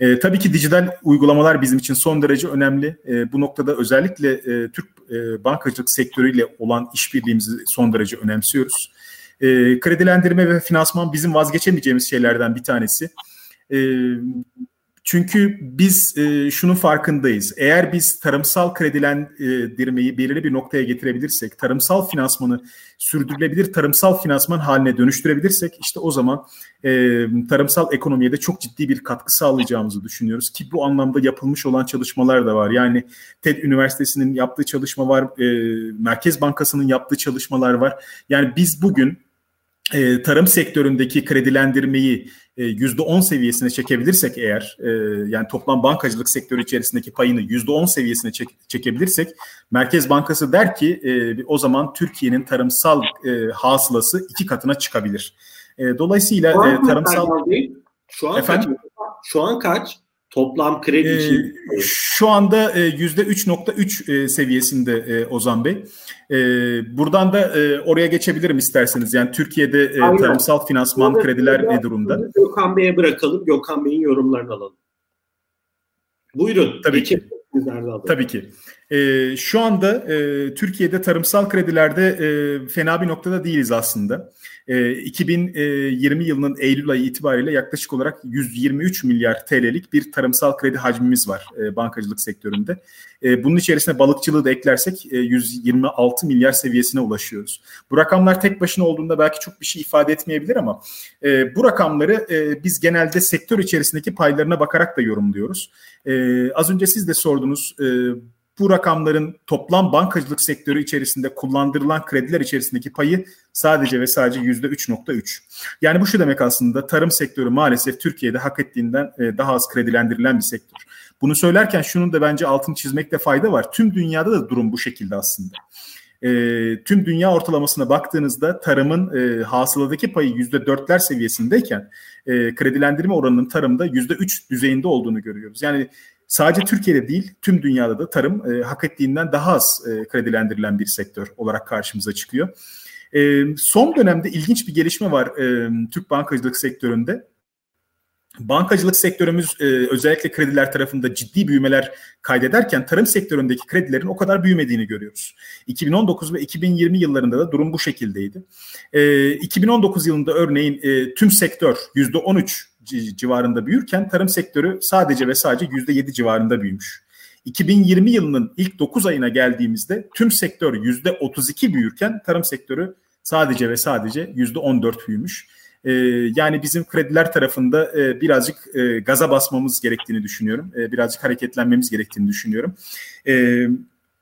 E, tabii ki dijital uygulamalar bizim için son derece önemli. E, bu noktada özellikle e, Türk e, bankacılık sektörüyle olan işbirliğimizi son derece önemsiyoruz. E, kredilendirme ve finansman bizim vazgeçemeyeceğimiz şeylerden bir tanesi. E, çünkü biz e, şunun farkındayız. Eğer biz tarımsal kredilendirmeyi belirli bir noktaya getirebilirsek, tarımsal finansmanı sürdürülebilir tarımsal finansman haline dönüştürebilirsek işte o zaman e, tarımsal ekonomiye de çok ciddi bir katkı sağlayacağımızı düşünüyoruz. Ki bu anlamda yapılmış olan çalışmalar da var. Yani TED Üniversitesi'nin yaptığı çalışma var, e, Merkez Bankası'nın yaptığı çalışmalar var. Yani biz bugün e, tarım sektöründeki kredilendirmeyi e, yüzde 10 seviyesine çekebilirsek eğer e, yani toplam bankacılık sektörü içerisindeki payını yüzde 10 seviyesine çek, çekebilirsek Merkez Bankası der ki e, o zaman Türkiye'nin tarımsal e, hasılası iki katına çıkabilir. E, dolayısıyla e, tarımsal şu an Efendim? kaç? Şu an kaç? Toplam kredi ee, için. Şu anda yüzde 3.3 seviyesinde e, Ozan Bey. E, buradan da e, oraya geçebilirim isterseniz. Yani Türkiye'de e, tarımsal finansman Burada krediler ne durumda? Gökhan Bey'e bırakalım. Gökhan Bey'in yorumlarını alalım. Buyurun. Tabii ki. Tabii ki. E, şu anda e, Türkiye'de tarımsal kredilerde e, fena bir noktada değiliz aslında. E, 2020 yılının Eylül ayı itibariyle yaklaşık olarak 123 milyar TL'lik bir tarımsal kredi hacmimiz var e, bankacılık sektöründe. E, bunun içerisine balıkçılığı da eklersek e, 126 milyar seviyesine ulaşıyoruz. Bu rakamlar tek başına olduğunda belki çok bir şey ifade etmeyebilir ama e, bu rakamları e, biz genelde sektör içerisindeki paylarına bakarak da yorumluyoruz. E, az önce siz de sordunuz. E, bu rakamların toplam bankacılık sektörü içerisinde kullandırılan krediler içerisindeki payı sadece ve sadece yüzde 3.3. Yani bu şu demek aslında tarım sektörü maalesef Türkiye'de hak ettiğinden e, daha az kredilendirilen bir sektör. Bunu söylerken şunun da bence altını çizmekte fayda var. Tüm dünyada da durum bu şekilde aslında. E, tüm dünya ortalamasına baktığınızda tarımın e, hasıladaki payı yüzde dörtler seviyesindeyken e, kredilendirme oranının tarımda yüzde üç düzeyinde olduğunu görüyoruz. Yani sadece Türkiye'de değil tüm dünyada da tarım e, hak ettiğinden daha az e, kredilendirilen bir sektör olarak karşımıza çıkıyor. E, son dönemde ilginç bir gelişme var e, Türk bankacılık sektöründe. Bankacılık sektörümüz e, özellikle krediler tarafında ciddi büyümeler kaydederken tarım sektöründeki kredilerin o kadar büyümediğini görüyoruz. 2019 ve 2020 yıllarında da durum bu şekildeydi. E, 2019 yılında örneğin e, tüm sektör %13 civarında büyürken tarım sektörü sadece ve sadece %7 civarında büyümüş. 2020 yılının ilk 9 ayına geldiğimizde tüm sektör %32 büyürken tarım sektörü sadece ve sadece %14 büyümüş. Ee, yani bizim krediler tarafında e, birazcık e, gaza basmamız gerektiğini düşünüyorum. E, birazcık hareketlenmemiz gerektiğini düşünüyorum. E,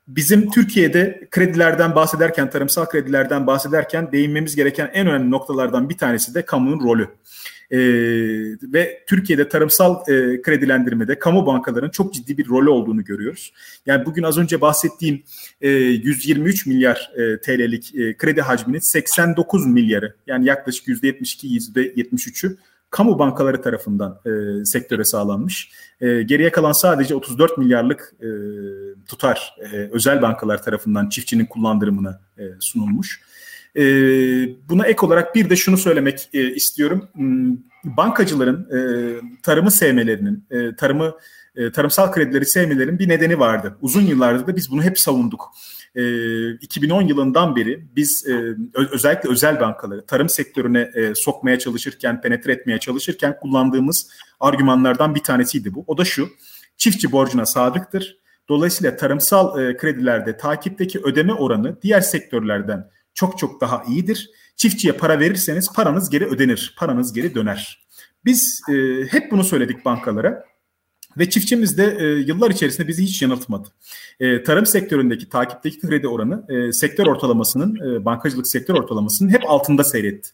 bizim Türkiye'de kredilerden bahsederken, tarımsal kredilerden bahsederken değinmemiz gereken en önemli noktalardan bir tanesi de kamunun rolü. E, ve Türkiye'de tarımsal e, kredilendirmede kamu bankalarının çok ciddi bir rolü olduğunu görüyoruz. Yani bugün az önce bahsettiğim e, 123 milyar e, TL'lik e, kredi hacminin 89 milyarı yani yaklaşık %72 %73'ü kamu bankaları tarafından e, sektöre sağlanmış. E, geriye kalan sadece 34 milyarlık e, tutar e, özel bankalar tarafından çiftçinin kullandırımına e, sunulmuş. E, buna ek olarak bir de şunu söylemek e, istiyorum. Hmm, bankacıların e, tarımı sevmelerinin, e, tarımı e, tarımsal kredileri sevmelerinin bir nedeni vardı. Uzun yıllardır da biz bunu hep savunduk. E, 2010 yılından beri biz e, özellikle özel bankaları tarım sektörüne e, sokmaya çalışırken, penetre etmeye çalışırken kullandığımız argümanlardan bir tanesiydi bu. O da şu, çiftçi borcuna sadıktır. Dolayısıyla tarımsal e, kredilerde takipteki ödeme oranı diğer sektörlerden çok çok daha iyidir. Çiftçiye para verirseniz paranız geri ödenir, paranız geri döner. Biz e, hep bunu söyledik bankalara ve çiftçimiz de e, yıllar içerisinde bizi hiç yanıltmadı. E, tarım sektöründeki takipteki kredi oranı e, sektör ortalamasının, e, bankacılık sektör ortalamasının hep altında seyretti.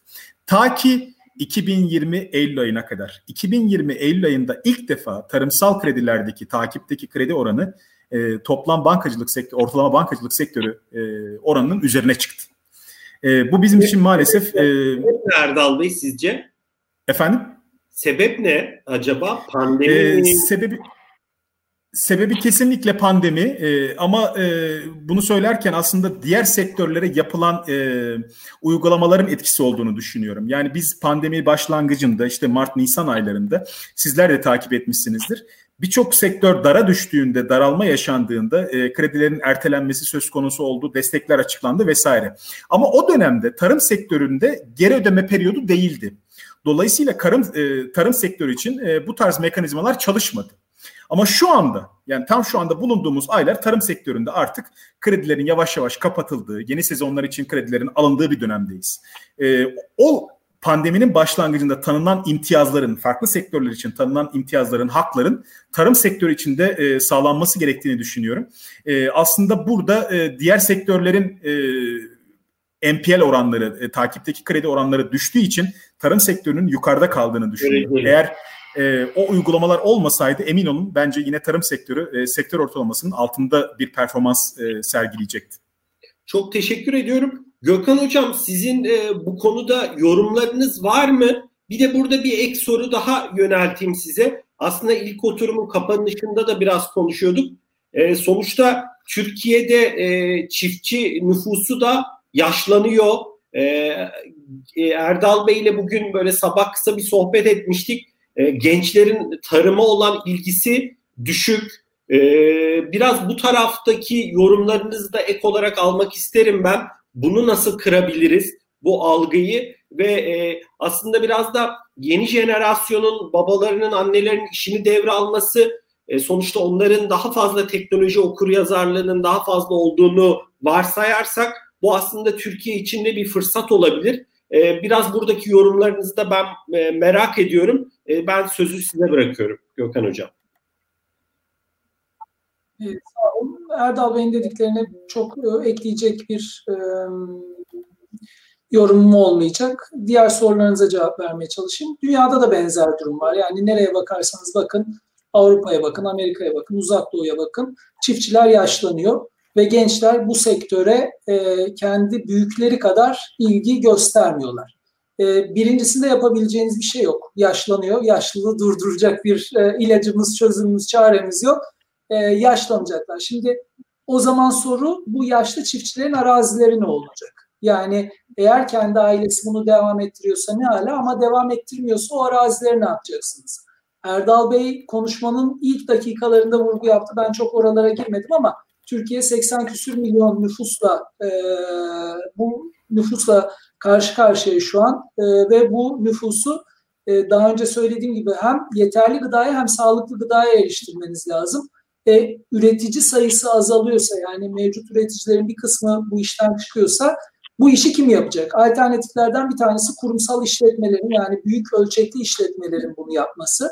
Ta ki 2020 Eylül ayına kadar. 2020 Eylül ayında ilk defa tarımsal kredilerdeki takipteki kredi oranı e, toplam bankacılık sektörü, ortalama bankacılık sektörü e, oranının üzerine çıktı. E, bu bizim için maalesef... E, Erdal Bey sizce? Efendim? Sebep ne acaba? Pandemi ee, Sebebi Sebebi kesinlikle pandemi e, ama e, bunu söylerken aslında diğer sektörlere yapılan e, uygulamaların etkisi olduğunu düşünüyorum. Yani biz pandemi başlangıcında işte Mart-Nisan aylarında sizler de takip etmişsinizdir. Birçok sektör dara düştüğünde, daralma yaşandığında e, kredilerin ertelenmesi söz konusu oldu, destekler açıklandı vesaire. Ama o dönemde tarım sektöründe geri ödeme periyodu değildi. Dolayısıyla tarım, e, tarım sektörü için e, bu tarz mekanizmalar çalışmadı. Ama şu anda yani tam şu anda bulunduğumuz aylar tarım sektöründe artık kredilerin yavaş yavaş kapatıldığı, yeni sezonlar için kredilerin alındığı bir dönemdeyiz. E, o pandeminin başlangıcında tanınan imtiyazların, farklı sektörler için tanınan imtiyazların, hakların tarım sektörü içinde e, sağlanması gerektiğini düşünüyorum. E, aslında burada e, diğer sektörlerin e, NPL oranları, e, takipteki kredi oranları düştüğü için tarım sektörünün yukarıda kaldığını düşünüyorum. Evet, Eğer e, o uygulamalar olmasaydı emin olun bence yine tarım sektörü e, sektör ortalamasının altında bir performans e, sergileyecekti. Çok teşekkür ediyorum. Gökhan Hocam sizin e, bu konuda yorumlarınız var mı? Bir de burada bir ek soru daha yönelteyim size. Aslında ilk oturumun kapanışında da biraz konuşuyorduk. E, sonuçta Türkiye'de e, çiftçi nüfusu da yaşlanıyor. E, e Erdal Bey ile bugün böyle sabah kısa bir sohbet etmiştik e, gençlerin tarıma olan ilgisi düşük. E, biraz bu taraftaki yorumlarınızı da ek olarak almak isterim ben. Bunu nasıl kırabiliriz bu algıyı ve e, aslında biraz da yeni jenerasyonun babalarının annelerinin işini devralması e, sonuçta onların daha fazla teknoloji okur yazarlığının daha fazla olduğunu varsayarsak bu aslında Türkiye için de bir fırsat olabilir. E, biraz buradaki yorumlarınızı da ben e, merak ediyorum. E, ben sözü size bırakıyorum Gökhan Hocam. Sağ olun. Erdal Bey'in dediklerine çok e, ekleyecek bir e, yorumum olmayacak. Diğer sorularınıza cevap vermeye çalışayım. Dünyada da benzer durum var. Yani nereye bakarsanız bakın, Avrupa'ya bakın, Amerika'ya bakın, Uzak Doğu'ya bakın. Çiftçiler yaşlanıyor ve gençler bu sektöre e, kendi büyükleri kadar ilgi göstermiyorlar. E, birincisinde yapabileceğiniz bir şey yok. Yaşlanıyor, yaşlılığı durduracak bir e, ilacımız, çözümümüz, çaremiz yok. E, yaşlanacaklar. Şimdi o zaman soru bu yaşlı çiftçilerin arazileri ne olacak? Yani eğer kendi ailesi bunu devam ettiriyorsa ne hala ama devam ettirmiyorsa o arazileri ne yapacaksınız? Erdal Bey konuşmanın ilk dakikalarında vurgu yaptı. Ben çok oralara girmedim ama Türkiye 80 küsür milyon nüfusla e, bu nüfusla karşı karşıya şu an e, ve bu nüfusu e, daha önce söylediğim gibi hem yeterli gıdaya hem sağlıklı gıdaya eriştirmeniz lazım. E, üretici sayısı azalıyorsa yani mevcut üreticilerin bir kısmı bu işten çıkıyorsa bu işi kim yapacak? Alternatiflerden bir tanesi kurumsal işletmelerin yani büyük ölçekli işletmelerin bunu yapması.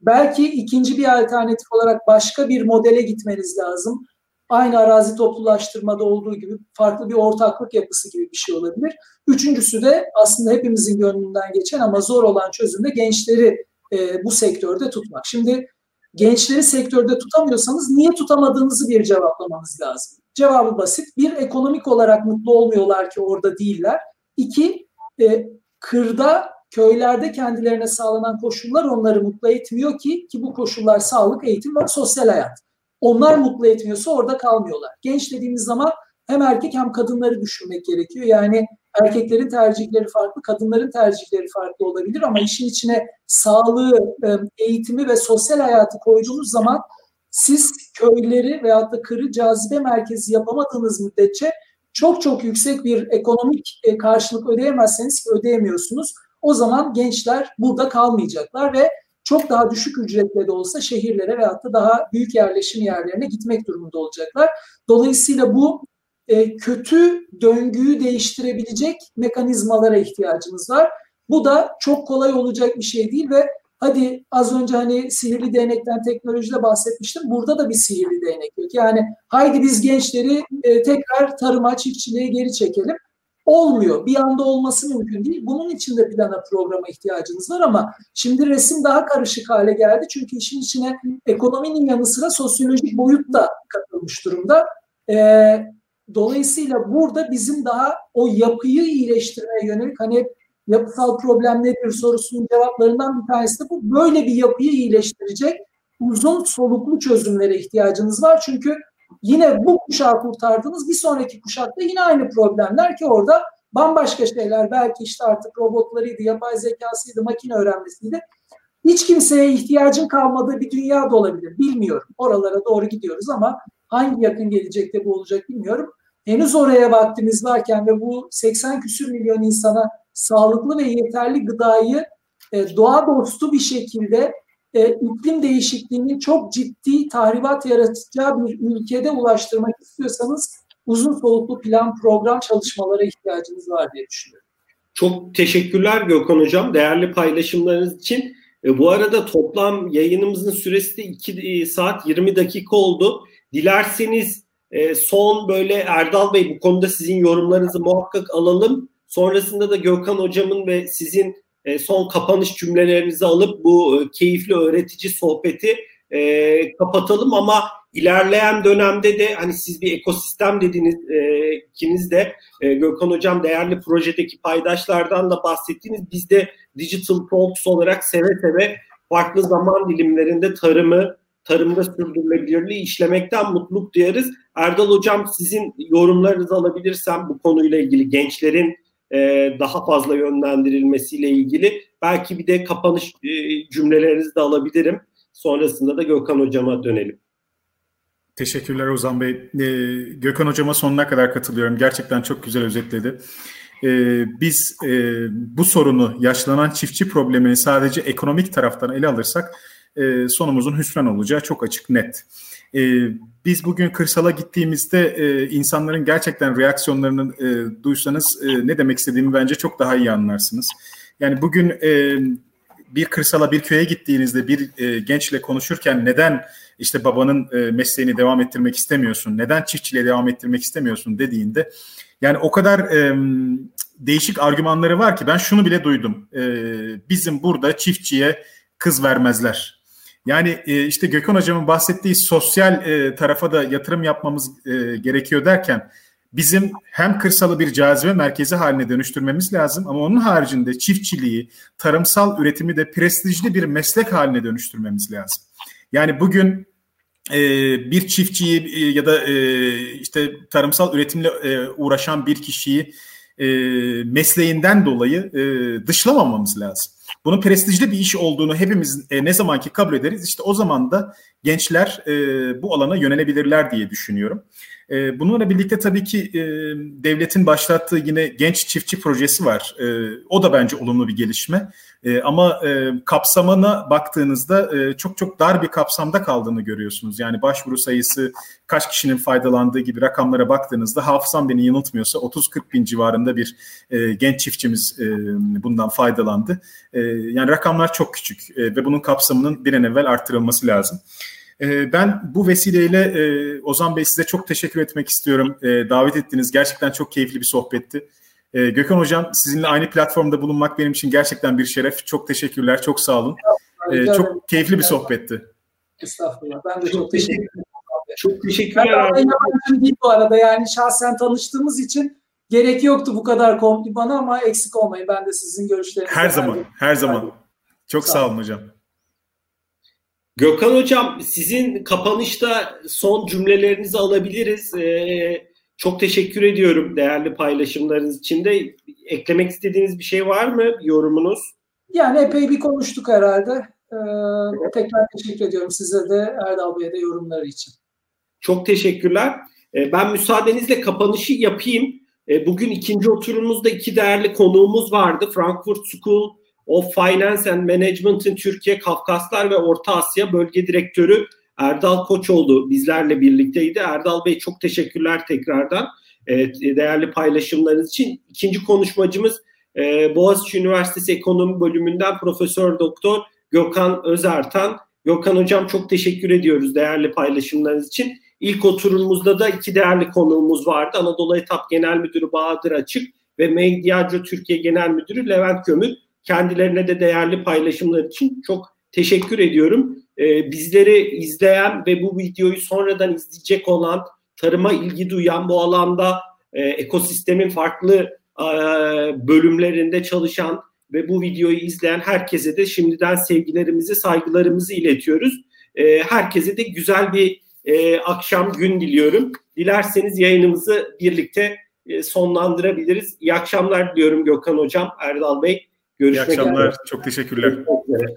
Belki ikinci bir alternatif olarak başka bir modele gitmeniz lazım aynı arazi toplulaştırmada olduğu gibi farklı bir ortaklık yapısı gibi bir şey olabilir. Üçüncüsü de aslında hepimizin gönlünden geçen ama zor olan çözümde gençleri e, bu sektörde tutmak. Şimdi gençleri sektörde tutamıyorsanız niye tutamadığınızı bir cevaplamanız lazım. Cevabı basit. Bir, ekonomik olarak mutlu olmuyorlar ki orada değiller. İki, e, kırda, köylerde kendilerine sağlanan koşullar onları mutlu etmiyor ki ki bu koşullar sağlık, eğitim ve sosyal hayat. Onlar mutlu etmiyorsa orada kalmıyorlar. Genç dediğimiz zaman hem erkek hem kadınları düşünmek gerekiyor. Yani erkeklerin tercihleri farklı, kadınların tercihleri farklı olabilir ama işin içine sağlığı, e, eğitimi ve sosyal hayatı koyduğunuz zaman siz köyleri veyahut da kırı cazibe merkezi yapamadığınız müddetçe çok çok yüksek bir ekonomik e, karşılık ödeyemezseniz ki ödeyemiyorsunuz. O zaman gençler burada kalmayacaklar ve çok daha düşük ücretle de olsa şehirlere veyahut da daha büyük yerleşim yerlerine gitmek durumunda olacaklar. Dolayısıyla bu e, kötü döngüyü değiştirebilecek mekanizmalara ihtiyacımız var. Bu da çok kolay olacak bir şey değil ve hadi az önce hani sihirli değnekten teknolojide bahsetmiştim. Burada da bir sihirli değnek yok. Yani haydi biz gençleri e, tekrar tarıma, çiftçiliğe geri çekelim. olmuyor. Bir anda olması mümkün değil. Bunun için de plana programa ihtiyacınız var ama şimdi resim daha karışık hale geldi. Çünkü işin içine ekonominin yanı sıra sosyolojik boyut da katılmış durumda. Ee, dolayısıyla burada bizim daha o yapıyı iyileştirmeye yönelik hani yapısal problem nedir sorusunun cevaplarından bir tanesi de bu. Böyle bir yapıyı iyileştirecek uzun soluklu çözümlere ihtiyacınız var. Çünkü yine bu kuşağı kurtardınız bir sonraki kuşakta yine aynı problemler ki orada bambaşka şeyler belki işte artık robotlarıydı, yapay zekasıydı, makine öğrenmesiydi. Hiç kimseye ihtiyacın kalmadığı bir dünya da olabilir. Bilmiyorum. Oralara doğru gidiyoruz ama hangi yakın gelecekte bu olacak bilmiyorum. Henüz oraya vaktimiz varken ve bu 80 küsür milyon insana sağlıklı ve yeterli gıdayı e, doğa dostu bir şekilde e, iklim değişikliğinin çok ciddi tahribat yaratacağı bir ülkede ulaştırmak istiyorsanız uzun soluklu plan program çalışmalara ihtiyacınız var diye düşünüyorum. Çok teşekkürler Gökhan Hocam değerli paylaşımlarınız için. E, bu arada toplam yayınımızın süresi de 2 e, saat 20 dakika oldu. Dilerseniz e, son böyle Erdal Bey bu konuda sizin yorumlarınızı muhakkak alalım. Sonrasında da Gökhan Hocam'ın ve sizin e, son kapanış cümlelerinizi alıp bu e, keyifli öğretici sohbeti kapatalım ama ilerleyen dönemde de hani siz bir ekosistem dediniz e, ikiniz de e, Gökhan Hocam değerli projedeki paydaşlardan da bahsettiniz. Biz de Digital Talks olarak seve seve farklı zaman dilimlerinde tarımı, tarımda sürdürülebilirliği işlemekten mutluluk duyarız. Erdal Hocam sizin yorumlarınızı alabilirsem bu konuyla ilgili gençlerin e, daha fazla yönlendirilmesiyle ilgili belki bir de kapanış e, cümlelerinizi de alabilirim. Sonrasında da Gökhan Hocam'a dönelim. Teşekkürler Ozan Bey. Ee, Gökhan Hocama sonuna kadar katılıyorum. Gerçekten çok güzel özetledi. Ee, biz e, bu sorunu, yaşlanan çiftçi problemini sadece ekonomik taraftan ele alırsak e, sonumuzun hüsran olacağı çok açık, net. E, biz bugün kırsala gittiğimizde e, insanların gerçekten reaksiyonlarını duysanız ne demek istediğimi bence çok daha iyi anlarsınız. Yani bugün bir kırsala bir köye gittiğinizde bir gençle konuşurken neden işte babanın e, mesleğini devam ettirmek istemiyorsun, neden çiftçiliğe devam ettirmek istemiyorsun dediğinde yani o kadar değişik argümanları var ki ben şunu bile duydum. Bizim burada çiftçiye kız vermezler. Yani e, işte Gökhan Hocam'ın bahsettiği sosyal e, tarafa da yatırım yapmamız e, gerekiyor derken bizim hem kırsalı bir cazibe merkezi haline dönüştürmemiz lazım ama onun haricinde çiftçiliği, tarımsal üretimi de prestijli bir meslek haline dönüştürmemiz lazım. Yani bugün bir çiftçiyi ya da işte tarımsal üretimle uğraşan bir kişiyi mesleğinden dolayı dışlamamamız lazım. Bunun prestijli bir iş olduğunu hepimiz e, ne zamanki kabul ederiz işte o zaman da gençler e, bu alana yönelebilirler diye düşünüyorum. E, bununla birlikte tabii ki e, devletin başlattığı yine genç çiftçi projesi var. E, o da bence olumlu bir gelişme. E, ama e, kapsamına baktığınızda e, çok çok dar bir kapsamda kaldığını görüyorsunuz. Yani başvuru sayısı kaç kişinin faydalandığı gibi rakamlara baktığınızda hafızam beni yanıltmıyorsa 30-40 bin civarında bir genç çiftçimiz bundan faydalandı. Yani rakamlar çok küçük ve bunun kapsamının bir an evvel arttırılması lazım. E, ben bu vesileyle e, Ozan Bey size çok teşekkür etmek istiyorum. E, davet ettiniz. Gerçekten çok keyifli bir sohbetti. E, Gökhan Hocam sizinle aynı platformda bulunmak benim için gerçekten bir şeref. Çok teşekkürler, çok sağ olun. Çok keyifli bir sohbetti. Estağfurullah. Ben de çok, çok teşekkür ederim. Çok teşekkürler. Ben yabancı değil bu arada yani şahsen tanıştığımız için gerek yoktu bu kadar bana ama eksik olmayın. Ben de sizin görüşlerinizi. Her zaman, her zaman. Çok sağ, sağ olun hocam. Gökhan Hocam sizin kapanışta son cümlelerinizi alabiliriz. Ee, çok teşekkür ediyorum değerli paylaşımlarınız için de. Eklemek istediğiniz bir şey var mı yorumunuz? Yani epey bir konuştuk herhalde. Ee, tekrar teşekkür ediyorum size de Erdal Bey'e de yorumları için. Çok teşekkürler. Ee, ben müsaadenizle kapanışı yapayım. Ee, bugün ikinci oturumumuzda iki değerli konuğumuz vardı. Frankfurt School of Finance and Management'ın Türkiye, Kafkaslar ve Orta Asya Bölge Direktörü Erdal Koçoğlu bizlerle birlikteydi. Erdal Bey çok teşekkürler tekrardan e, değerli paylaşımlarınız için. İkinci konuşmacımız e, Boğaziçi Üniversitesi Ekonomi Bölümünden Profesör Doktor Gökhan Özertan. Gökhan Hocam çok teşekkür ediyoruz değerli paylaşımlarınız için. İlk oturumumuzda da iki değerli konuğumuz vardı. Anadolu Etap Genel Müdürü Bahadır Açık ve Medyacı Türkiye Genel Müdürü Levent Gömür. Kendilerine de değerli paylaşımlar için çok teşekkür ediyorum. Ee, bizleri izleyen ve bu videoyu sonradan izleyecek olan, tarıma ilgi duyan bu alanda e, ekosistemin farklı e, bölümlerinde çalışan ve bu videoyu izleyen herkese de şimdiden sevgilerimizi, saygılarımızı iletiyoruz. E, herkese de güzel bir e, akşam, gün diliyorum. Dilerseniz yayınımızı birlikte sonlandırabiliriz. İyi akşamlar diliyorum Gökhan Hocam, Erdal Bey. Görüşmek. İyi akşamlar, üzere. çok teşekkürler. Görüşmek üzere.